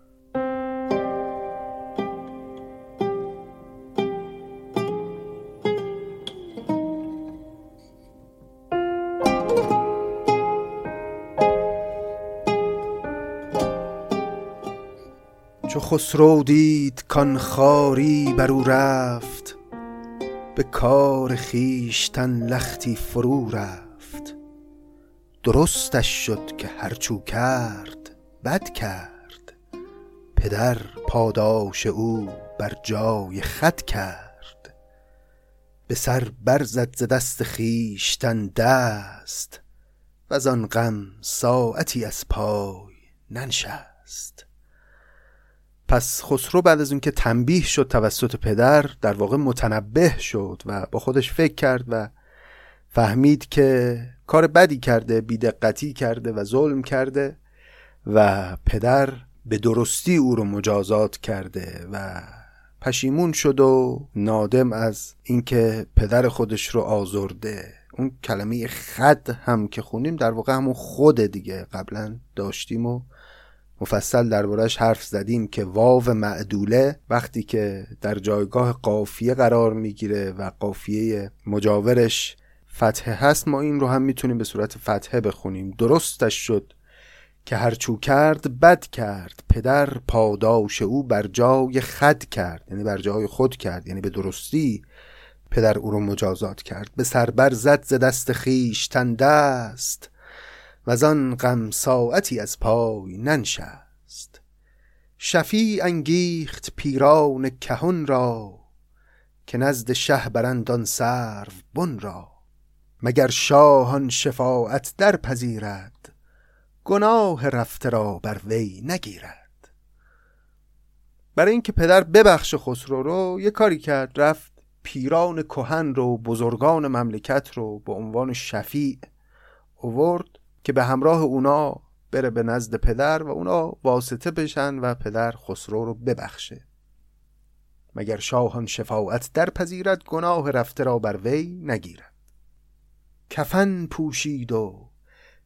چو خسرو دید کان خاری بر او رفت به کار خویشتن لختی فرو رفت. درستش شد که هرچو کرد بد کرد. پدر پاداش او بر جای خود کرد. به سر برزد ز دست خویشتن دست وزان غم ساعتی از پای ننشست. پس خسرو بعد از اینکه تنبیه شد توسط پدر در واقع متنبه شد و با خودش فکر کرد و فهمید که کار بدی کرده بیدقتی کرده و ظلم کرده و پدر به درستی او رو مجازات کرده و پشیمون شد و نادم از اینکه پدر خودش رو آزرده. اون کلمه خد هم که خونیم در واقع همون خود دیگه. قبلا داشتیم و مفصل دربارهش حرف زدیم که واو معدوله وقتی که در جایگاه قافیه قرار می‌گیره و قافیه مجاورش فتحه هست ما این رو هم می‌تونیم به صورت فتحه بخونیم. درستش شد که هرچو کرد بد کرد پدر پاداش او بر جای خد کرد. یعنی بر جای خود کرد یعنی به درستی پدر او رو مجازات کرد. به سربر زد ز دست خیش تن دست. و آن غم ساعتی از پای ننشست. شفی انگیخت پیران کهن را که نزد شه برند سرو بن را. مگر شاهان شفاعت در پذیرد گناه رفته را بر وی نگیرد. برای اینکه پدر ببخش خسرو رو یه کاری کرد رفت پیران کهن رو بزرگان مملکت رو به عنوان شفیع اوورد که به همراه اونا بره به نزد پدر و اونا واسطه بشن و پدر خسرو رو ببخشه. مگر شاهان شفاعت در پذیرد گناه رفته را بر وی نگیرد. کفن پوشید و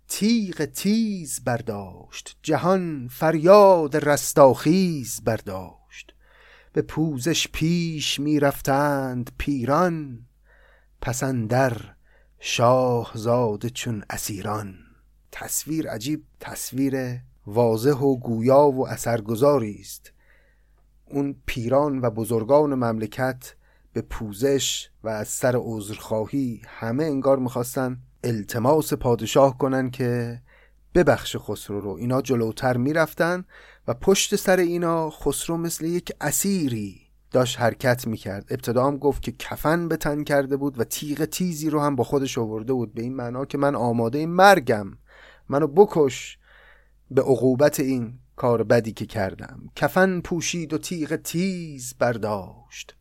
تیغ تیز برداشت جهان فریاد رستاخیز برداشت. به پوزش پیش می رفتند پیران پسندر شاه زاده چون اسیران. تصویر عجیب تصویر واضح و گویا و اثرگذاری است. اون پیران و بزرگان مملکت به پوزش و از سر عذرخواهی همه انگار می‌خواستن التماس پادشاه کنن که ببخش خسرو رو. اینا جلوتر می‌رفتن و پشت سر اینا خسرو مثل یک اسیری داشت حرکت می‌کرد. ابتدا هم گفت که کفن به تن کرده بود و تیغ تیزی رو هم با خودش آورده بود. به این معنا که من آماده مرگم. منو بکش به عقوبت این کار بدی که کردم. کفن پوشید و تیغ تیز برداشت.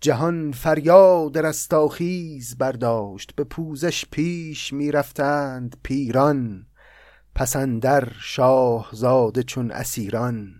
جهان فریاد رستاخیز برداشت. به پوزش پیش می‌رفتند پیران. پسندر شاه زاده چون اسیران.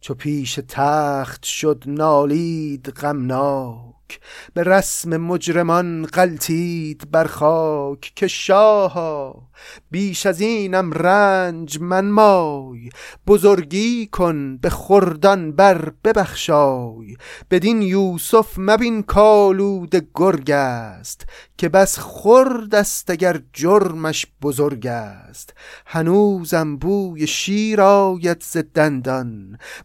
چو پیش تخت شد نالید غمناک. به رسم مجرمان غلطید بر خاک. که شاها بیش از اینم رنج من مای بزرگی کن به خردان بر ببخشای. بدین یوسف مبین کالود گرگ است که بس خرد است اگر جرمش بزرگ است. هنوزم بوی شیر آید ز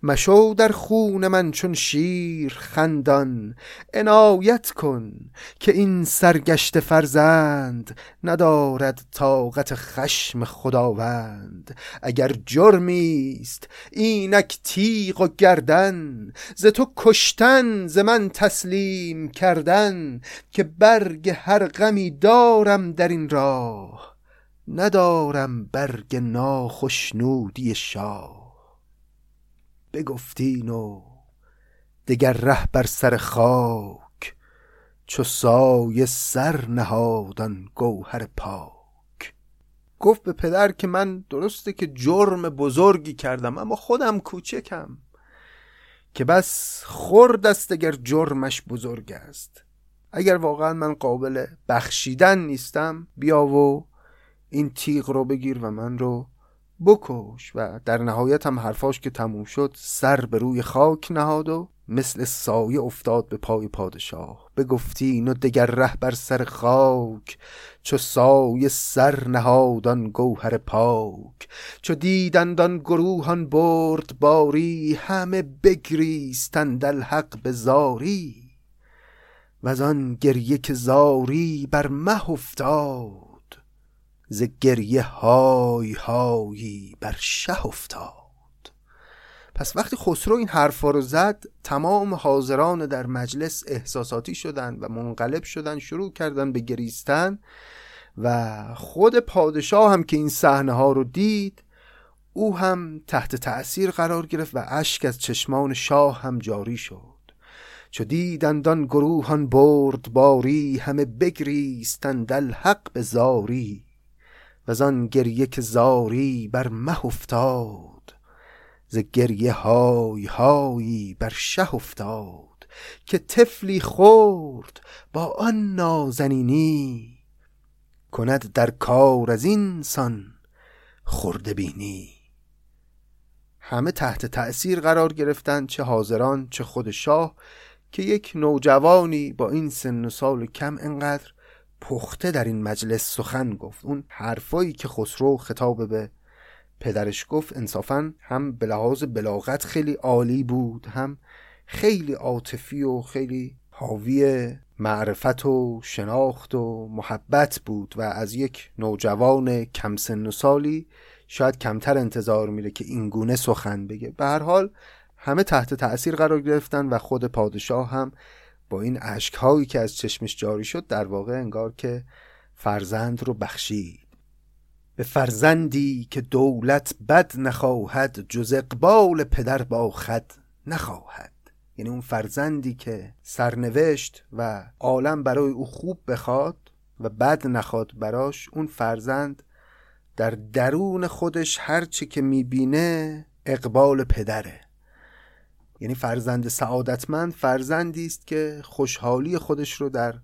مشو در خون من چون شیر خندان. عنایت کن که این سرگشت فرزند ندارد طاقت خشم خداوند. اگر جرمی است اینک تیغ و گردن ز تو کشتن ز من تسلیم کردن که برگ هر غمی دارم در این راه. ندارم برگ ناخشنودی شاه. بگفتین و دگر ره بر سر خاک چو سایه سر نهادن گوهر پاک. گفت به پدر که من درسته که جرم بزرگی کردم اما خودم کوچکم. که بس خرد است اگر جرمش بزرگ است. اگر واقعا من قابل بخشیدن نیستم بیا و این تیغ رو بگیر و من رو بکش. و در نهایت هم حرفاش که تموم شد سر به روی خاک نهاد و مثل سایه افتاد به پای پادشاه. بگفتین و دگر ره بر سر خاک چو سایه سر نهادان گوهر پاک. چو دیدند آن گروهان برد باری همه بگریستند الحق به زاری. و آن گریه که زاری بر مه افتاد ز گریه های هایی بر شه افتاد. پس وقتی خسرو این حرفا رو زد تمام حاضران در مجلس احساساتی شدند و منقلب شدند شروع کردن به گریستن و خود پادشاه هم که این صحنه ها رو دید او هم تحت تأثیر قرار گرفت و اشک از چشمان شاه هم جاری شد. چو دیدندان گروهان برد باری همه بگریستند الحق به زاری. و زان گریه که زاری بر مه افتاد. ز گریه های هایی بر شه افتاد که طفلی خورد با آن نازنینی. کند در کار از این سان خورده بینی. همه تحت تأثیر قرار گرفتن چه حاضران چه خود شاه که یک نوجوانی با این سن و سال کم انقدر پخته در این مجلس سخن گفت. اون حرفایی که خسرو خطاب به پدرش گفت انصافا هم به لحاظ بلاغت خیلی عالی بود هم خیلی عاطفی و خیلی حاوی معرفت و شناخت و محبت بود و از یک نوجوان کم سن و سالی شاید کمتر انتظار میره که این گونه سخن بگه. به هر حال همه تحت تأثیر قرار گرفتن و خود پادشاه هم با این هایی که از چشمش جاری شد در واقع انگار که فرزند رو بخشید. به فرزندی که دولت بد نخواهد جز اقبال پدر با خد نخواهد. یعنی اون فرزندی که سرنوشت و عالم برای او خوب بخواد و بد نخواد براش اون فرزند در درون خودش هرچی که می‌بینه اقبال پدره. یعنی فرزند سعادتمند فرزندی است که خوشحالی خودش رو در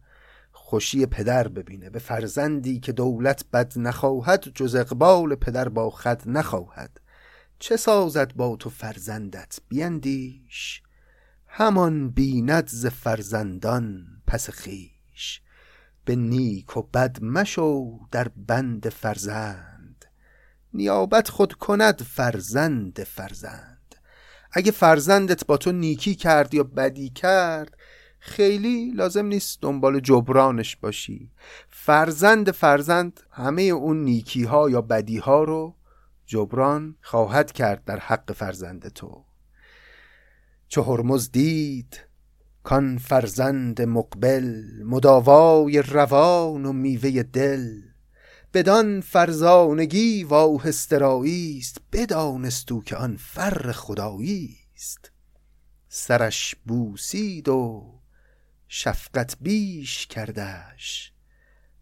خوشی پدر ببینه به فرزندی که دولت بد نخواهد جز اقبال پدر با خد نخواهد. چه سازد با تو فرزندت؟ بیندیش. همان بیند ز فرزندان پس خیش به نیک و بد مشو در بند فرزند. نیابت خود کند فرزند فرزند. اگه فرزندت با تو نیکی کرد یا بدی کرد خیلی لازم نیست دنبال جبرانش باشی. فرزند فرزند همه اون نیکی ها یا بدی ها رو جبران خواهد کرد در حق فرزند تو. چه هرمز دید کان فرزند مقبل مداوای روان و میوه دل. بدان فرزانگی و آهسترایی است بدانست که آن فر خدایی است. سرش بوسید و شفقت بیش کردش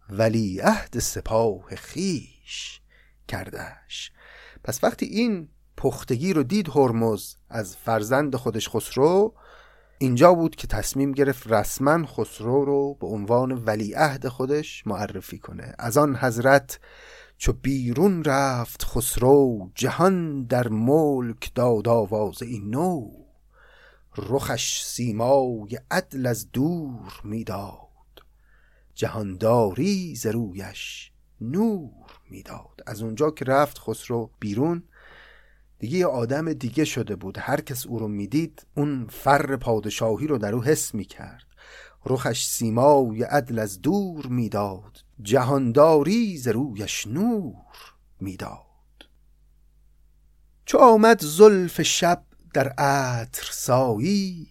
ولی عهد سپاه خیش کردش. پس وقتی این پختگی رو دید هرمز از فرزند خودش خسرو اینجا بود که تصمیم گرفت رسما خسرو رو به عنوان ولیعهد خودش معرفی کنه. از آن حضرت چو بیرون رفت خسرو جهان در ملک داد آواز این نو. رخش سیمای عدل از دور می‌داد. جهانداری ز رویش نور می‌داد. از اونجا که رفت خسرو بیرون دیگه یه آدم دیگه شده بود. هر کس او رو می‌دید اون فر پادشاهی رو در او حس می‌کرد. رخش سیمای عدل از دور می‌داد. جهانداری ز رویش نور می‌داد. چو آمد زلف شب در عطر سایی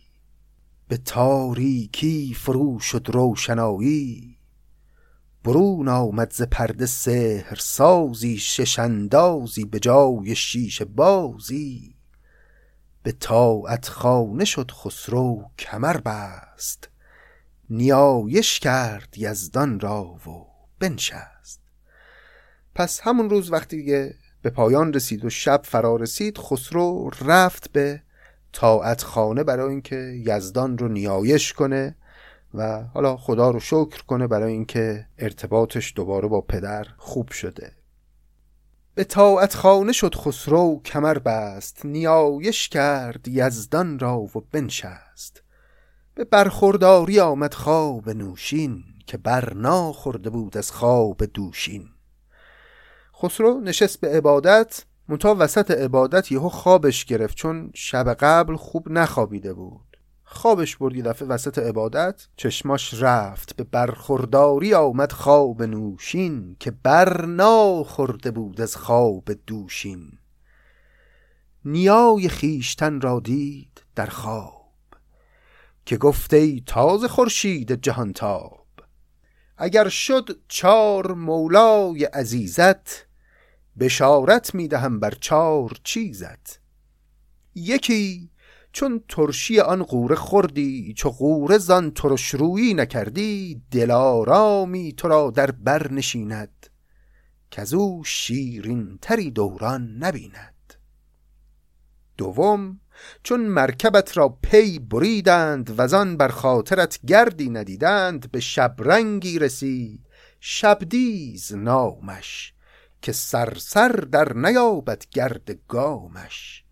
به تاریکی فرو شد روشنایی. برون آمد ز پرده سحر سازی ششندازی به جای شیشه بازی. به طاعت خانه شد خسرو کمر بست. نیایش کرد یزدان را و بنشست. پس همون روز وقتی به پایان رسید و شب فرا رسید خسرو رفت به طاعت خانه برای اینکه یزدان رو نیایش کنه و حالا خدا رو شکر کنه برای اینکه ارتباطش دوباره با پدر خوب شده. به طاعت خانه شد خسرو کمر بست نیایش کرد یزدان را و بنشست. به برخورداری آمد خواب نوشین که برنا خورده بود از خواب دوشین. خسرو نشست به عبادت منتها وسط عبادت یهو خوابش گرفت چون شب قبل خوب نخوابیده بود. خوابش برد یه دفعه وسط عبادت چشماش رفت به برخورداری آمد خواب نوشین که برنا خورده بود از خواب دوشین. نیای خیشتن را دید در خواب که گفته تازه خورشید جهانتاب اگر شد چار مولای عزیزت بشارت می‌دهم بر چار چیزت. یکی چون ترشی آن قوره خوردی چو قوره زان ترش رویی نکردی دلارامی تو را در بر نشیند او شیرین تری دوران نبیند. دوم چون مرکبت را پی بریدند وزان بر خاطرت گردی ندیدند به شبرنگی رسی شبدیز نامش که سرسر در نیابد گرد گامش.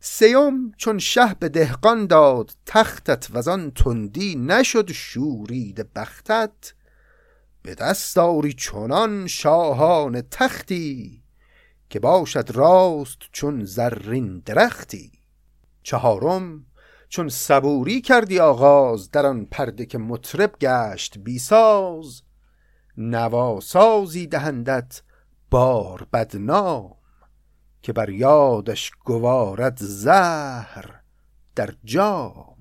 سیوم چون شه به دهقان داد تختت و آن تندی نشد شورید بختت. به دست داری چنان شاهان تختی که باشد راست چون زرین درختی. چهارم چون صبوری کردی آغاز در آن پرده که مطرب گشت بیساز نواسازی دهندت بار بدنام که بر یادش گوارد زهر در جام.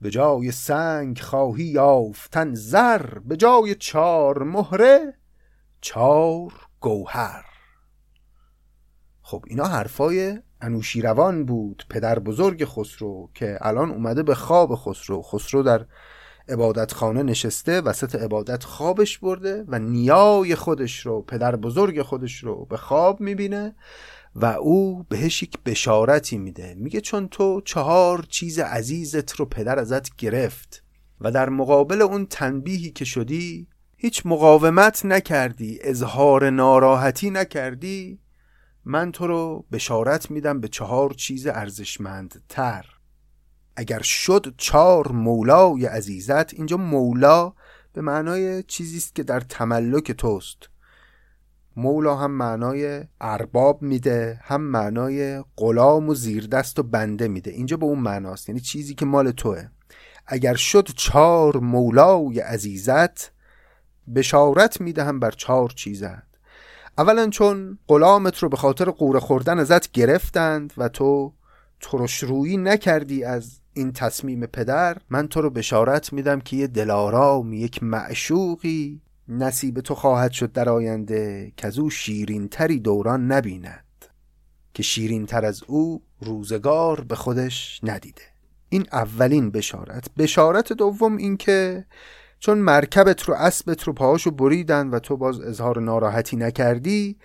به جای سنگ خواهی یافتن زر به جای چار مهره چار گوهر. خب اینا حرفای انوشیروان بود پدر بزرگ خسرو که الان اومده به خواب خسرو. خسرو در عبادتخانه نشسته وسط عبادت خوابش برده و نیای خودش رو پدر بزرگ خودش رو به خواب می‌بینه و او بهش یک بشارتی میده. میگه چون تو چهار چیز عزیزت رو پدر ازت گرفت و در مقابل اون تنبیهی که شدی هیچ مقاومت نکردی اظهار ناراحتی نکردی من تو رو بشارت میدم به چهار چیز ارزشمندتر. اگر شد چهار مولای عزیزت اینجا مولا به معنای چیزی است که در تملک توست. مولا هم معنای ارباب میده هم معنای غلام و زیردست و بنده میده. اینجا به اون معناست یعنی چیزی که مال توه. اگر شد چهار مولای عزیزت بشارت می‌دهم بر چهار چیزت. اولا چون غلامت رو به خاطر قوره خوردن ازت گرفتند و تو ترشرویی نکردی از این تصمیم پدر من تو رو بشارت میدم که یه دلارام یک معشوقی نصیب تو خواهد شد در آینده که از او شیرین تری دوران نبیند که شیرین تر از او روزگار به خودش ندیده. این اولین بشارت. بشارت دوم این که چون مرکبت رو اسبت رو پاهاشو بریدن و تو باز اظهار ناراحتی نکردی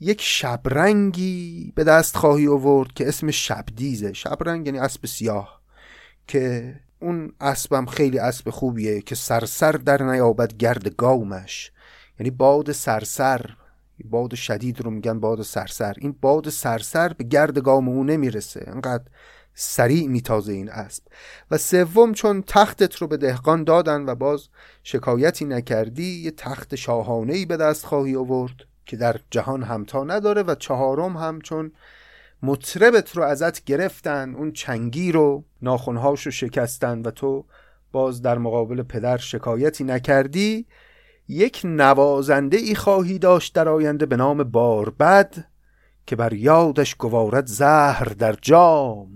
یک شبرنگی به دست خواهی آورد که اسم شبدیزه. شبرنگ یعنی اسب سیاه. که اون اسبم خیلی اسب خوبیه که سرسر در نیابد گرد گاومش یعنی باد سرسر باد شدید رو میگن باد سرسر. این باد سرسر به گرد گام او نمی‌رسه. انقدر سریع میتازه این اسب. و سوم چون تختت رو به دهقان دادن و باز شکایتی نکردی یه تخت شاهانه ای به دست خواهی آورد که در جهان همتا نداره و چهارم هم چون مطربت رو ازت گرفتن اون چنگی رو ناخونهاش رو شکستن و تو باز در مقابل پدر شکایتی نکردی. یک نوازنده ای خواهی داشت در آینده به نام باربد که بر یادش گوارد زهر در جام.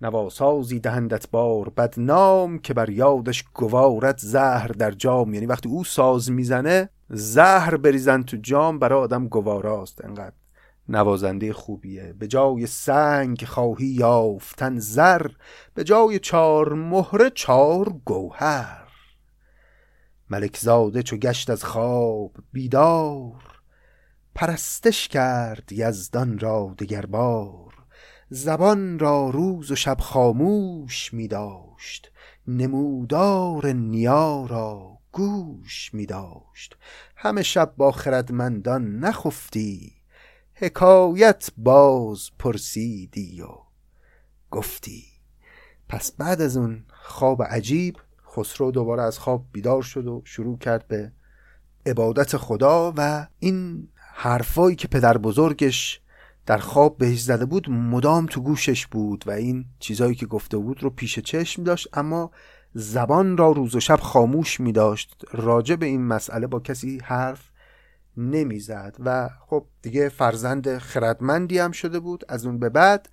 نواسازی دهندت بار نام که بر یادش گوارد زهر در جام. یعنی وقتی او ساز می‌زنه زهر بریزن تو جام برای آدم گواراست انقدر نوازنده خوبیه. به جای سنگ خواهی یافتن زر به جای چار مهره چار گوهر. ملک زاده چو گشت از خواب بیدار پرستش کرد یزدان را دگر بار زبان را روز و شب خاموش می داشت نمودار نیا را گوش می داشت. همه شب با خردمندان نخفتی حکایت باز پرسیدی و گفتی. پس بعد از اون خواب عجیب خسرو دوباره از خواب بیدار شد و شروع کرد به عبادت خدا و این حرفایی که پدر بزرگش در خواب بهش زده بود مدام تو گوشش بود و این چیزایی که گفته بود رو پیش چشم داشت اما زبان را روز و شب خاموش می داشت راجع به این مسئله با کسی حرف نمی‌زد. و خب دیگه فرزند خردمندی هم شده بود. از اون به بعد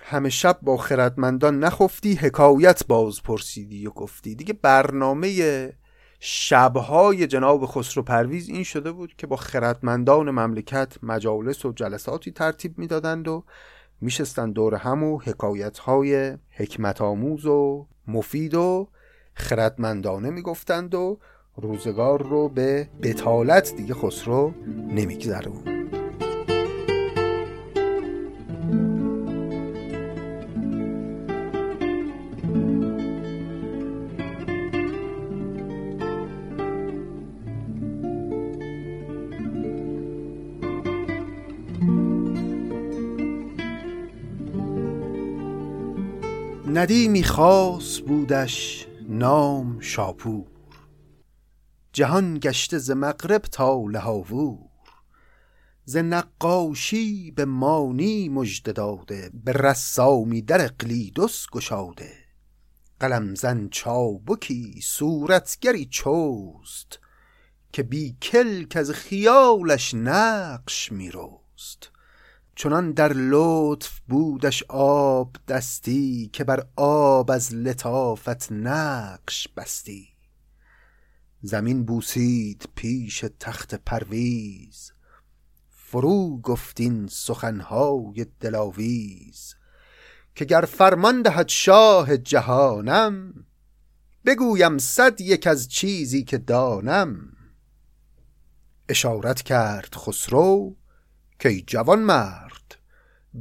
همه شب با خردمندان نخفتی حکایت باز پرسیدی و گفتی. دیگه برنامه شبهای جناب خسرو پرویز این شده بود که با خردمندان مملکت مجالس و جلساتی ترتیب می‌دادند و میشستن دور هم و حکایت های حکمت آموز و مفید و خردمندانه می‌گفتند و روزگار رو به بتالت دیگه خسرو نمیگذرون ندیمی خاص بودش نام شاپور جهان گشته ز مغرب تا لهاوور. ز نقاشی به مانی مژده داده به رسامی در اقلیدس گشاده. قلم زن چابکی صورتگری چوست که بی کلک از خیالش نقش میرست. چنان در لطف بودش آب دستی که بر آب از لطافت نقش بستی. زمین بوسید پیش تخت پرویز. فرو گفتین سخنهای دلاویز که گر فرمان دهد شاه جهانم بگویم صد یک از چیزی که دانم. اشارت کرد خسرو که جوان مرد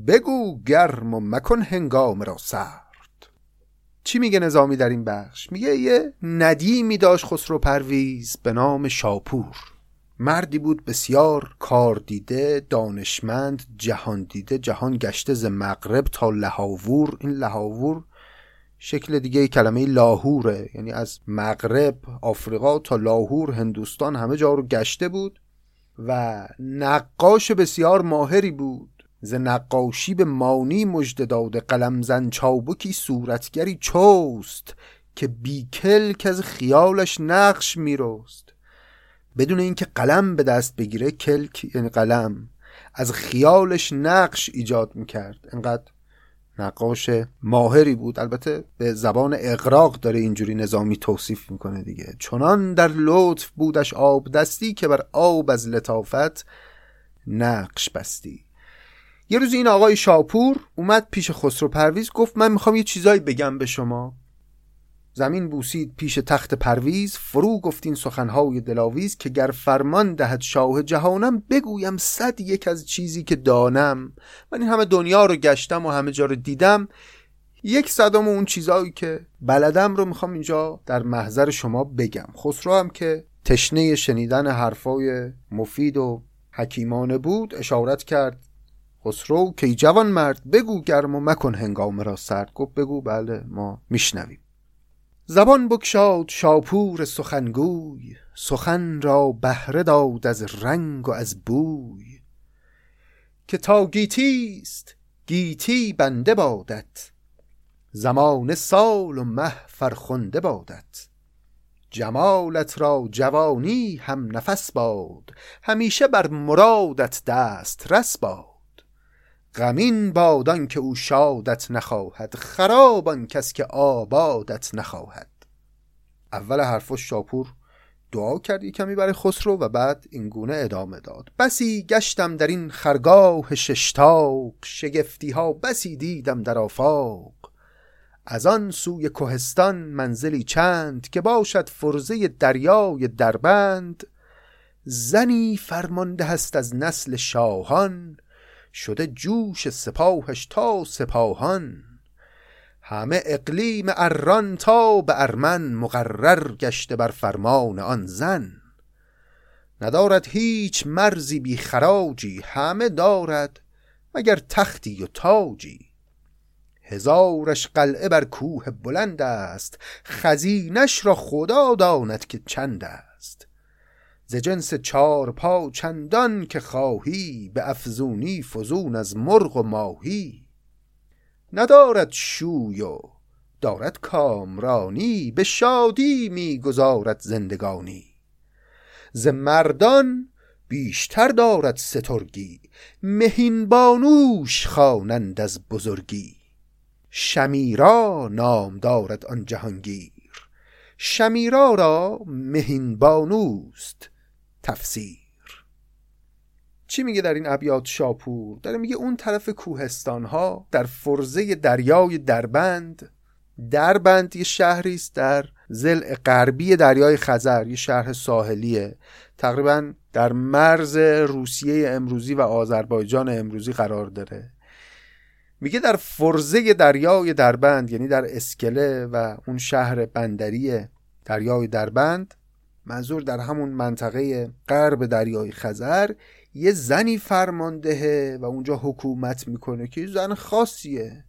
بگو گرم و مکن هنگام را سرد. چی میگه نظامی در این بخش؟ میگه یه ندیمی داشت خسرو پرویز به نام شاپور. مردی بود بسیار کار دیده دانشمند جهان دیده جهان گشته ز مغرب تا لهاوور. این لهاوور شکل دیگه کلمه لاهوره یعنی از مغرب آفریقا تا لاهور هندوستان همه جا رو گشته بود و نقاش بسیار ماهری بود. ز نقاشی به مانی مژده قلم زن چابکی صورتگری چوست که بیکل که از خیالش نقش میرست. بدون اینکه قلم به دست بگیره کلک یعنی قلم از خیالش نقش ایجاد می‌کرد. انقدر نقاش ماهری بود. البته به زبان اقراق داره اینجوری نظامی توصیف می‌کنه دیگه. چنان در لطف بودش آب دستی که بر آب از لطافت نقش بستی. یه روز این آقای شاپور اومد پیش خسرو پرویز گفت من می‌خوام یه چیزایی بگم به شما. زمین بوسید پیش تخت پرویز فرو گفتین سخنهای دلاویز که گر فرمان دهد شاه جهانم بگویم صد یک از چیزی که دانم. من این همه دنیا رو گشتم و همه جا رو دیدم. یک صدام اون چیزایی که بلدم رو می‌خوام اینجا در محضر شما بگم. خسرو هم که تشنه شنیدن حرفای مفید و حکیمانه بود اشارت کرد خسرو که جوان مرد بگو گرم و مکن هنگام را سرد. گفت بگو بله ما میشنویم. زبان بکشاد شاپور سخنگوی سخن را بهره داد از رنگ و از بوی. که تا گیتیست گیتی بنده بادت. زمان سال و مه فرخنده بادت. جمالت را جوانی هم نفس باد. همیشه بر مرادت دست رس باد. غمین باد آن که او شادت نخواهد خراب آن کس که آبادت نخواهد. اول حرف شاپور دعا کرد کمی برای خسرو و بعد این گونه ادامه داد. بسی گشتم در این خرگاه شش طاق شگفتی ها بسی دیدم در آفاق. از آن سوی کوهستان منزلی چند که باشد فرزه دریای دربند. زنی فرمانده هست از نسل شاهان شده جوش سپاهش تا سپاهان. همه اقلیم اران تا به ارمن مقرر گشته بر فرمان آن زن. ندارد هیچ مرزی بی خراجی همه دارد مگر تختی و تاجی. هزارش قلعه بر کوه بلند است خزینش را خدا داند که چند است. ز جنس چار پا چندان که خواهی به افزونی فزون از مرغ و ماهی. ندارد شوی و دارد کامرانی به شادی می‌گذارد زندگانی. ز مردان بیشتر دارد سترگی مهین بانوش خوانند از بزرگی. شمیرا نام دارد آن جهانگیر شمیرا را مهین بانوست تفسیر. چی میگه در این ابیات شاپور؟ داره میگه اون طرف کوهستان ها در فرزه دریای دربند دربند یه شهری است در زل غربی دریای خزر یه شهر ساحلیه. تقریبا در مرز روسیه امروزی و آذربایجان امروزی قرار داره. میگه در فرزه دریای دربند یعنی در اسکله و اون شهر بندری دریای دربند منظور در همون منطقه غرب دریای خزر یه زنی فرماندهه و اونجا حکومت می‌کنه که زن خاصیه.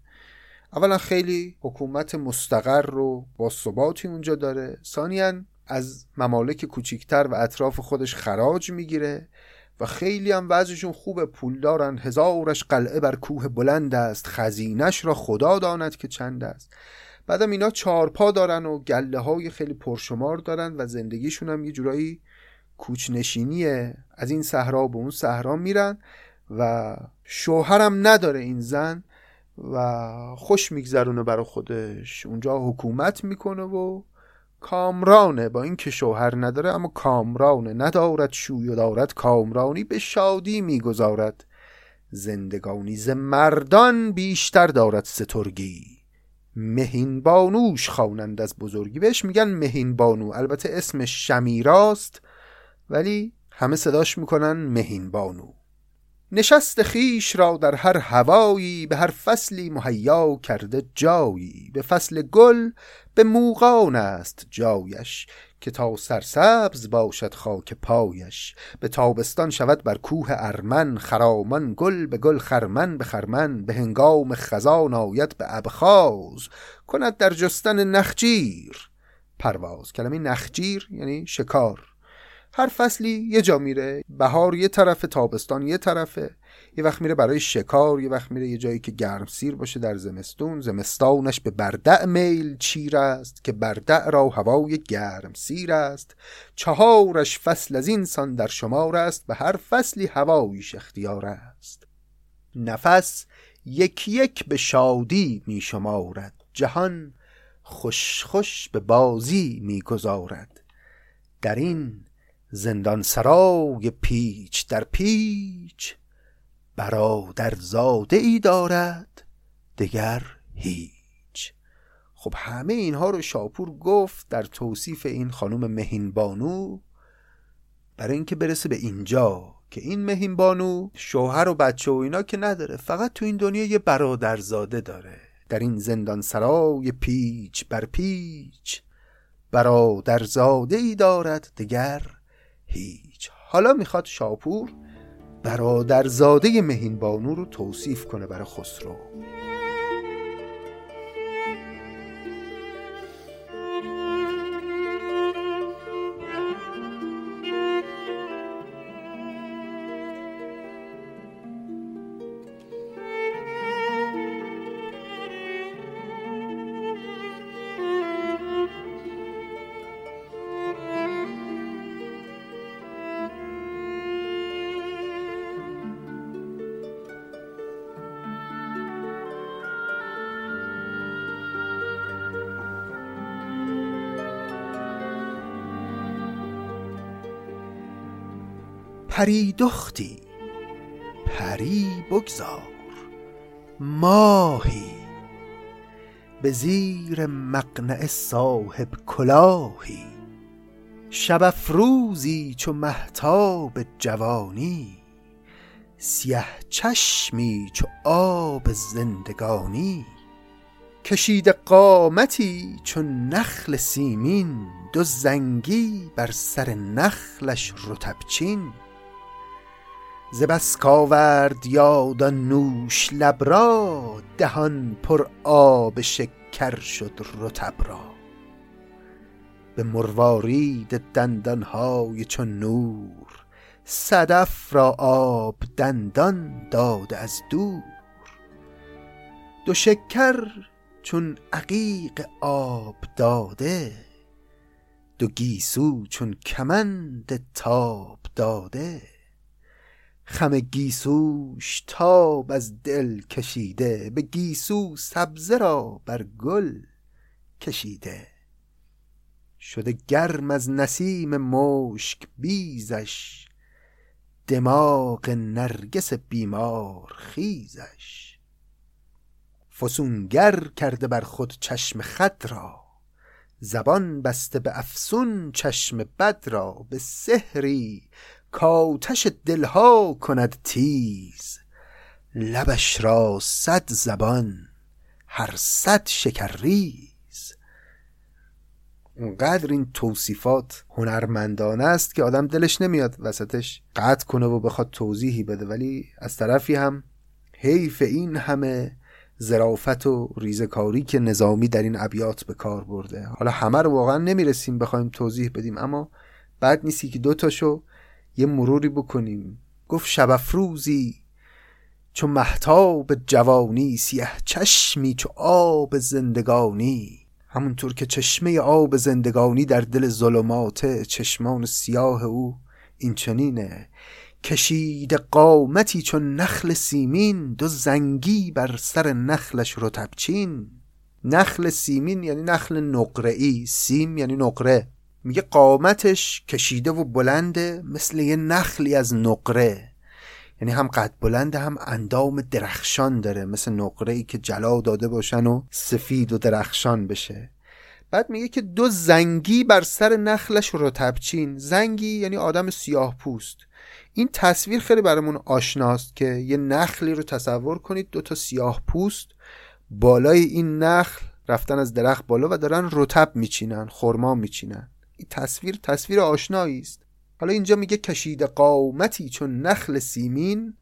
اولا خیلی حکومت مستقر رو با ثباتی اونجا داره. ثانیا از ممالک کوچیکتر و اطراف خودش خراج می‌گیره و خیلی هم وضعشون خوب پول دارن. هزارش قلعه بر کوه بلند است. خزینش را خدا داند که چند است. بعدم اینا چارپا دارن و گله های خیلی پرشمار دارن و زندگیشون هم یه جورایی کوچنشینیه. از این صحرا به اون صحرا میرن و شوهرم نداره این زن و خوش میگذرونه برا خودش. اونجا حکومت می‌کنه و کامرانه. با اینکه شوهر نداره اما کامرانه. ندارد شوی و دارد کامرانی به شادی می‌گذارد. زندگانی ز مردان بیشتر دارد سترگی. مهین بانوش خوانند از بزرگی. بهش میگن مهین بانو البته اسمش شمیراست ولی همه صداش می‌کنن مهین بانو نشست خیش را در هر هوایی به هر فصلی مهیا کرده جایی. به فصل گل به موغان است جایش. که تا سرسبز باشد خاک پایش به تابستان شود بر کوه ارمن خرامان گل به گل خرمن به خرمن به هنگام خزان آید به ابخاز. کند در جستن نخجیر. پرواز. کلمه نخجیر یعنی شکار. هر فصلی یه جا میره. بهار یه طرف تابستان یه طرفه. یه وقت میره برای شکار یه وقت میره یه جایی که گرم سیر باشه در زمستون. زمستانش به بردع میل چیر است که بردع را هوای گرم سیر است. چهارش فصل از این سان در شمار است به هر فصلی هوایش اختیار است. نفس یک یک به شادی می شمارد. جهان خوش خوش به بازی می گذارد. در این زندان سرای پیچ در پیچ برادر زاده ای دارد؟ دگر هیچ. خب همه اینها رو شاپور گفت در توصیف این خانم مهین بانو. برای اینکه برسه به اینجا که این مهین بانو شوهر و بچه و اینا که نداره فقط تو این دنیا یه برادرزاده داره. در این زندان سرای پیچ بر پیچ. برادرزاده ای دارد دگر هیچ. حالا می‌خواد شاپور برادرزاده مهین بانو رو توصیف کنه برای خسرو. پری دختی پری بگذار. ماهی. به زیر مقنع صاحب کلاهی. شب افروزی چو محتاب جوانی. سیه چشمی چو آب زندگانی. کشید قامتی چو نخل سیمین. دو زنگی بر سر نخلش رطبچین ز بس کاورد یاد آن نوش لب را دهان پر آب شکر شد رطب را. به مروارید دندانهای چون نور صدف را آب دندان داده از دور. دو شکر چون عقیق آب داده دو گیسو چون کمند تاب داده. خم گیسوش تاب از دل کشیده به گیسو سبزه را بر گل کشیده. شده گرم از نسیم مشک بیزش دماغ نرگس بیمار خیزش. فسونگر کرده بر خود چشم خد را زبان بسته به افسون چشم بد را به سحری کاتش دلها کند تیز. لبش را صد زبان هر صد شکرریز. اونقدر این توصیفات هنرمندانه است که آدم دلش نمیاد وسطش قطع کنه و بخواد توضیحی بده. ولی از طرفی هم حیف این همه زرافت و ریزکاری که نظامی در این ابیات به کار برده. حالا همه رو واقعا نمی‌رسیم بخوایم توضیح بدیم اما بعد نیستی که دوتاشو یه مروری بکنیم. گفت شب افروزی چو محتاب جوانی سیه چشمی چو آب زندگانی. همونطور که چشمه آب زندگانی در دل ظلمات چشمان سیاه او این چنینه. کشید قامتی چون نخل سیمین دو زنگی بر سر نخلش رتبچین نخل سیمین یعنی نخل نقره ای سیم یعنی نقره. میگه قامتش کشیده و بلنده مثل یه نخلی از نقره. یعنی هم قد بلنده هم اندام درخشان داره. مثل نقره ای که جلا داده باشن و سفید و درخشان بشه. بعد میگه که دو زنگی بر سر نخلش رتبچین زنگی یعنی آدم سیاه پوست. این تصویر خیلی برامون آشناست که یه نخلی رو تصور کنید دو تا سیاه پوست بالای این نخل رفتن از درخت بالا و دارن رتب میچینن خرما میچینن. این تصویر تصویر آشنایی است. حالا اینجا میگه کشید قامتی چون نخل سیمین.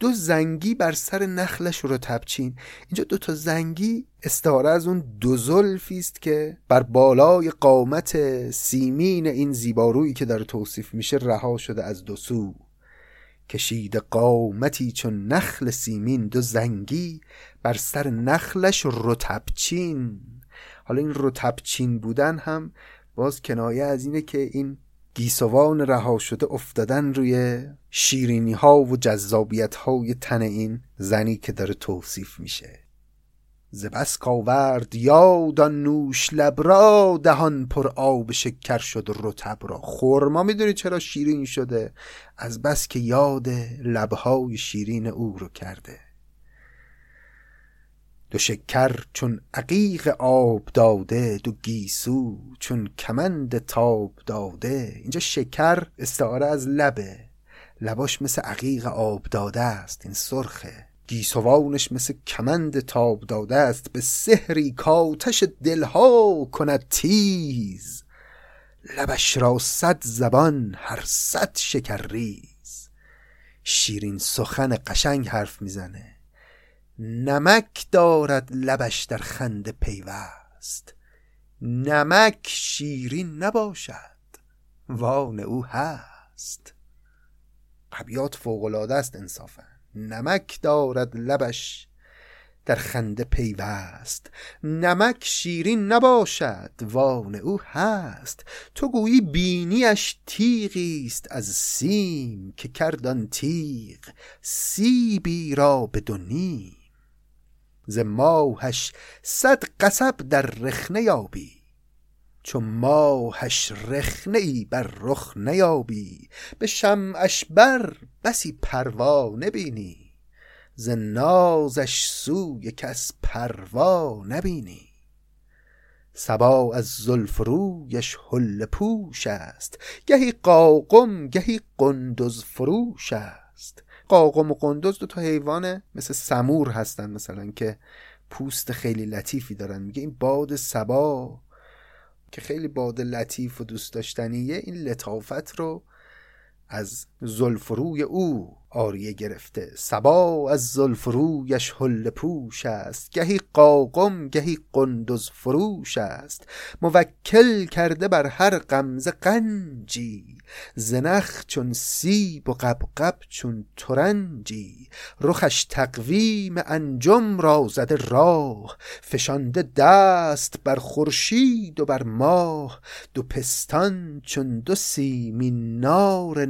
دو زنگی بر سر نخلش رو تبچین. اینجا دو تا زنگی استعاره از اون دو زلفی است که بر بالای قامت سیمین این زیبارویی که داره توصیف میشه رها شده از دو سو. کشید قامتی چون نخل سیمین. دو زنگی بر سر نخلش رتبچین حالا این رتبچین بودن هم باز کنایه از اینه که این گیسوان رها شده افتادن روی شیرینی ها و جذابیت های تن این زنی که داره توصیف میشه. زبس کاورد یاد نوش لبرا دهان پر آب شکر شد و رتب را. خورما می‌دونی چرا شیرین شده؟ از بس که یاد لبهای شیرین او رو کرده. دو شکر چون عقیق آب داده دو گیسو چون کمند تاب داده. اینجا شکر استعاره از لبه. لباش مثل عقیق آب داده است این سرخه گیسوانش مثل کمند تاب داده است. به سحری کاتش دلها کند تیز. لبش را صد زبان هر صد شکر ریز. شیرین سخن قشنگ حرف می‌زنه. نمک دارد لبش در خنده پیوست. نمک شیرین نباشد وان او هست. قبیات فوقلاده است انصافا. نمک دارد لبش در خنده پیوست. نمک شیرین نباشد وان او هست. تو گویی بینیش تیغی است از سیم که کردان تیغ. سیبی را به دو ز ماهش صد قصب در رخنه یابی. چو ماهش رخنه ای بر رخ نیابی به شمعش بر بسی پروا نبینی ز نازش سوی کس پروا نبینی. سبا از زلف رویش حل پوش است گهی قاقم گهی قندز فروش است. قاقم و قندز دو تا حیوان مثل سمور هستن مثلا که پوست خیلی لطیفی دارن. میگه این باد سبا که خیلی باد لطیف و دوست داشتنیه این لطافت رو از زلف روی او آریه گرفته. سبا از زلف رویش حل پوش است. گهی قاقم گهی قندز فروش است. موکل کرده بر هر غمزه قنجی. زنخ چون سیب و قبقب چون ترنجی. رخش تقویم انجم را زده راه. فشانده دست بر خورشید و بر ماه. دو پستان چون دو سیمین نار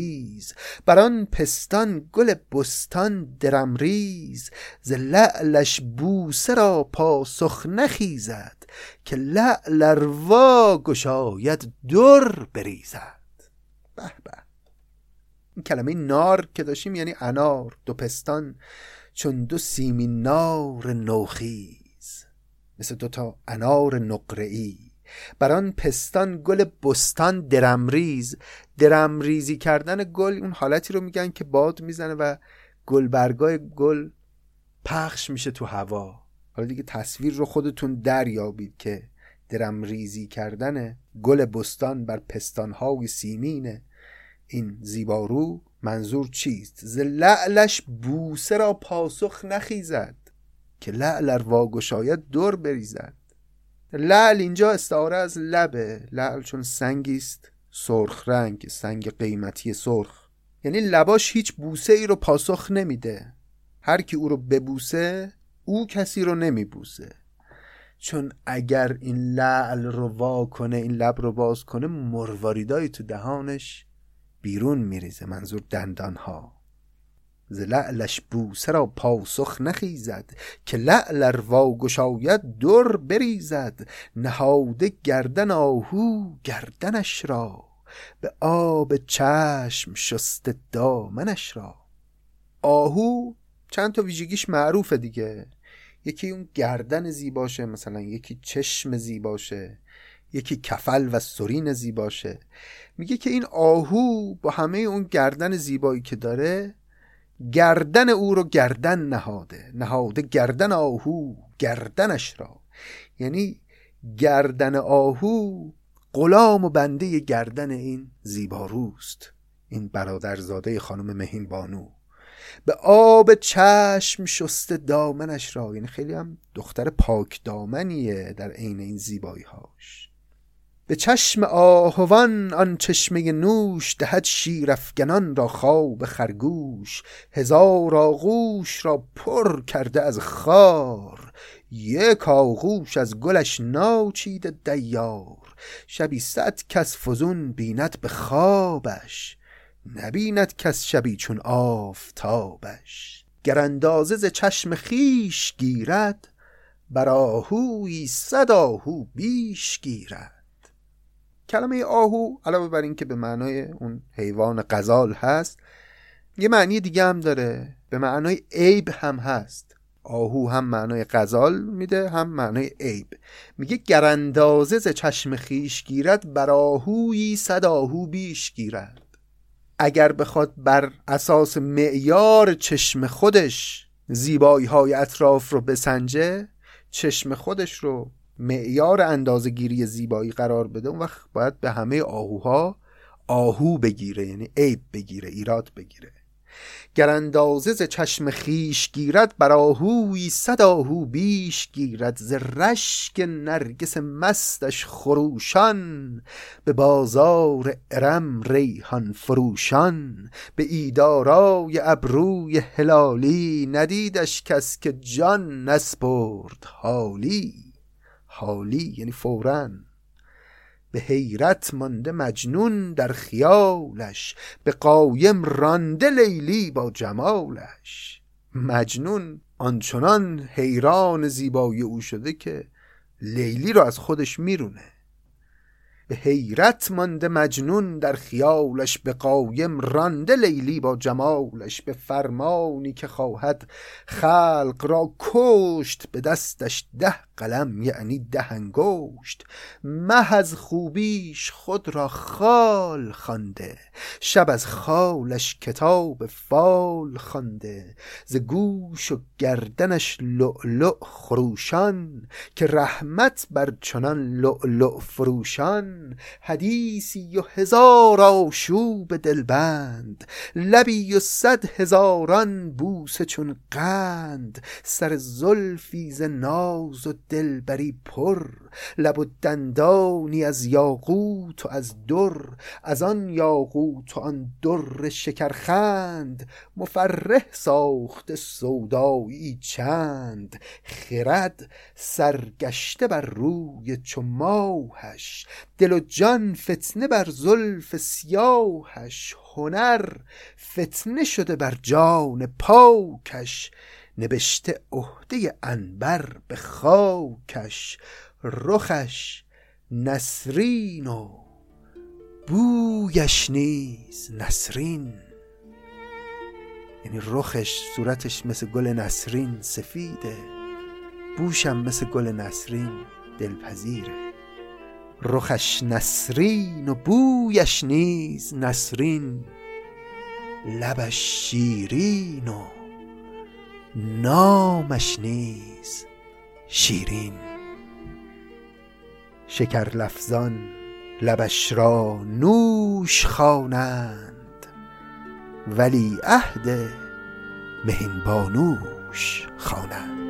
نوخیز بر آن پستان گل بستان درمریز ز لعلش بوسه را پاسخ نخیزد که لعل اروا گشاید در بریزد. به به. این کلمه نار که داشتیم یعنی انار دو پستان چون دو سیمین نار نوخیز مثل دو تا انار نقره بر آن پستان گل بستان درمریز درمریزی کردن گل اون حالتی رو میگن که باد می‌زنه و گل برگای گل پخش میشه تو هوا. حالا دیگه تصویر رو خودتون دریابید که درمریزی کردن گل بستان بر پستانهای سیمین این زیبارو منظور چیست؟ ز لعلش بوسه را پاسخ نخیزد که لعل ار واگشاید دور بریزد. لعل اینجا استعاره از لبه. لعل چون سنگی است سرخ رنگ سنگ قیمتی سرخ. یعنی لباش هیچ بوسه ای رو پاسخ نمیده. هر کی او رو ببوسه او کسی رو نمیبوسه. چون اگر این لعل رو وا کنه این لب رو باز کنه مرواریدایی تو دهانش بیرون میریزه منظور دندان ها ز لعلش بوسه را پاسخ نخیزد که لعل ار واگشاید در بریزد. نهاده گردن آهو گردنش را به آب چشم شست دامنش را. آهو چند تا ویژگیش معروفه دیگه. یکی اون گردن زیباشه مثلا یکی چشم زیباشه یکی کفل و سرین زیباشه. میگه که این آهو با همه اون گردن زیبایی که داره گردن او رو گردن نهاده. نهاده گردن آهو گردنش را. یعنی گردن آهو غلام و بنده گردن این زیباروست. این برادرزاده خانم مهین بانو. به آب چشم شسته دامنش را. یعنی خیلی هم دختر پاک دامنیه در عین این زیبایی هاش به چشم آهوان آن چشمه نوش دهد شیرفگنان را خواب خرگوش هزار آغوش را پر کرده از خار. یک آغوش از گلش ناچیده دیار شبی صد کس فزون بیند به خوابش نبیند کس شبی چون آفتابش. گر اندازه ز چشم خیش گیرد بر آهوی صد آهو بیش گیرد. کلمه آهو علاوه بر اینکه به معنای اون حیوان غزال هست یه معنی دیگه هم داره. به معنای عیب هم هست. آهو هم معنای غزال میده هم معنای عیب. میگه گراندازه ز چشم خیش گیرد بر آهویی صد آهو بیش گیرد. اگر بخواد بر اساس معیار چشم خودش زیبایی های اطراف رو بسنجه چشم خودش رو معیار اندازه گیری زیبایی قرار بده اون وقت باید به همه آهوها آهو بگیره یعنی عیب بگیره ایراد بگیره. گر اندازه ز چشم خیش گیرد بر آهوی صد آهو بیش گیرد. ز رشک نرگس مستش خروشان به بازار ارم ریحان فروشان. به ایدارای ابروی هلالی ندیدش کس که جان نسپرد حالی. حالی یعنی فورا. به حیرت مانده مجنون در خیالش به قایم رانده لیلی با جمالش. مجنون آنچنان حیران زیبایی او شده که لیلی رو از خودش میرونه. به حیرت مانده مجنون در خیالش به قایم رانده لیلی با جمالش به فرمانی که خواهد خلق را کشت به دستش ده قلم یعنی ده انگشت. مه از خوبیش خود را خال خوانده. شب از خالش کتاب فال خوانده. ز گوش و گردنش لؤلؤ خروشان که رحمت بر چنان لؤلؤ فروشان. حدیثی و هزار آشوب دلبند لبی و صد هزاران بوسه چون قند. سر زلفی ز ناز و دلبری پر لب و دندانی از یاقوت و از در از آن یاقوت و آن در شکرخند مفرح ساخته سودایی چند خرد سرگشته بر روی چو ماهش دل و جان فتنه بر زلف سیاهش هنر فتنه شده بر جان پاکش. نبشته عهده انبر به خاکش رخش نسرین و بویش نیز نسرین. یعنی رخش صورتش مثل گل نسرین سفیده بوشم مثل گل نسرین دلپذیره. رخش نسرین و بویش نیز نسرین لبش شیرین و نامش نیز شیرین. شکر لفظان لبش را نوش خوانند ولی عهد مهین بانوش خوانند.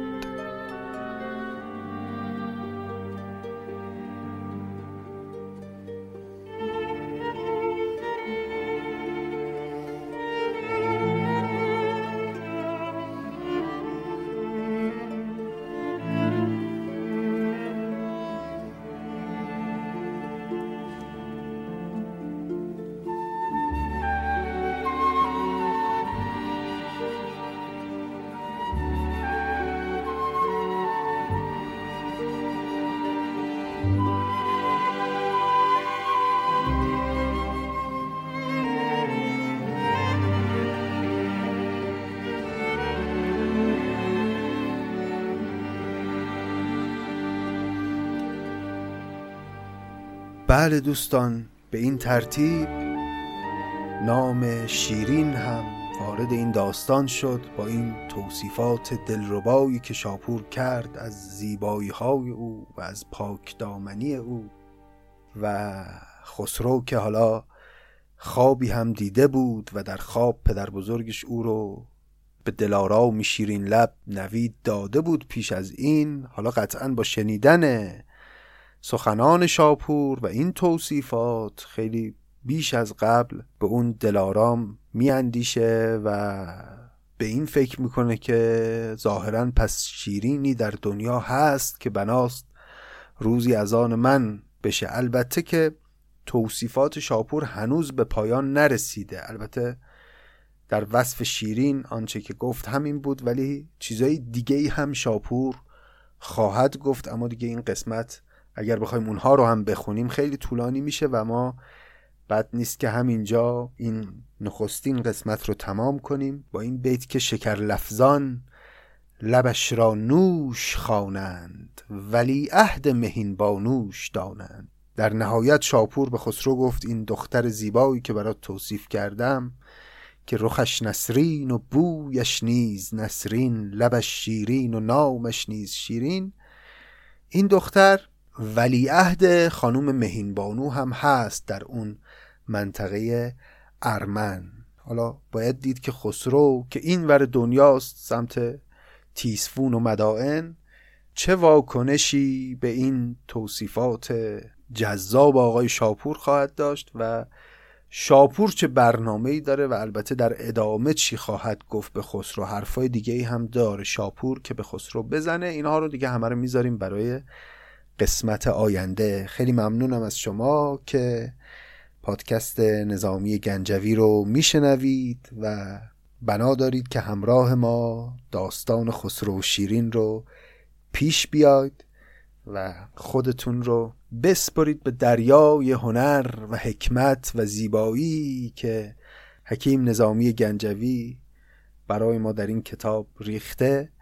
بله دوستان به این ترتیب نام شیرین هم وارد این داستان شد با این توصیفات دلربایی که شاپور کرد از زیبایی های او و از پاک دامنی او و خسرو که حالا خوابی هم دیده بود و در خواب پدر بزرگش او رو به دلارام شیرین لب نوید داده بود پیش از این حالا قطعا با شنیدن سخنان شاپور و این توصیفات خیلی بیش از قبل به اون دلارام میاندیشه و به این فکر می‌کنه که ظاهرا پس شیرینی در دنیا هست که بناست روزی از آن من بشه. البته که توصیفات شاپور هنوز به پایان نرسیده. البته در وصف شیرین آنچه که گفت همین بود ولی چیزای دیگه هم شاپور خواهد گفت اما دیگه این قسمت اگر بخوایم اونها رو هم بخونیم خیلی طولانی میشه و ما بد نیست که همینجا این نخستین قسمت رو تمام کنیم با این بیت که شکر لفظان لبش را نوش خوانند ولی عهد مهین بانوش دانند. در نهایت شاپور به خسرو گفت این دختر زیبایی که برات توصیف کردم که رخش نسرین و بویش نیز نسرین لبش شیرین و نامش نیز شیرین این دختر ولیعهد خانوم مهین بانو هم هست در اون منطقه ارمن. حالا باید دید که خسرو که این ور دنیاست سمت تیسفون و مدائن چه واکنشی به این توصیفات جذاب آقای شاپور خواهد داشت و شاپور چه برنامه ای داره و البته در ادامه چی خواهد گفت به خسرو؟ حرفای دیگه ای هم داره شاپور که به خسرو بزنه. اینها رو دیگه همه رو می‌ذاریم برای قسمت آینده. خیلی ممنونم از شما که پادکست نظامی گنجوی رو میشنوید و بنا دارید که همراه ما داستان خسرو و شیرین رو پیش بیاید و خودتون رو بسپرید به دریای هنر و حکمت و زیبایی که حکیم نظامی گنجوی برای ما در این کتاب ریخته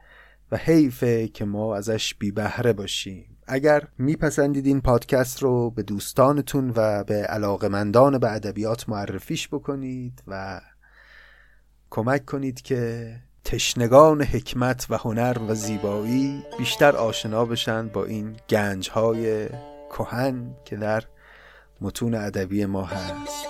و حیفه که ما ازش بی بهره باشیم. اگر میپسندید این پادکست رو به دوستانتون و به علاقمندان به ادبیات معرفیش بکنید و کمک کنید که تشنگان حکمت و هنر و زیبایی بیشتر آشنا بشن با این گنج های کهن که در متون ادبی ما هست.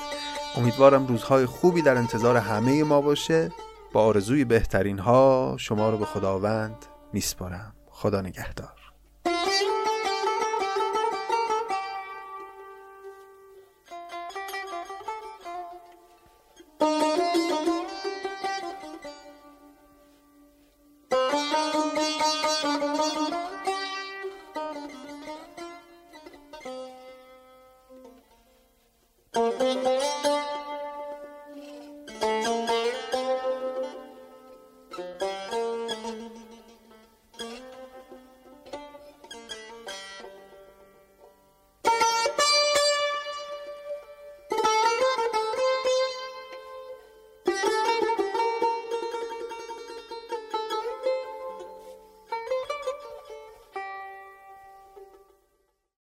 امیدوارم روزهای خوبی در انتظار همه ما باشه. با آرزوی بهترین ها شما رو به خداوند میسپارم. خدا نگهدار.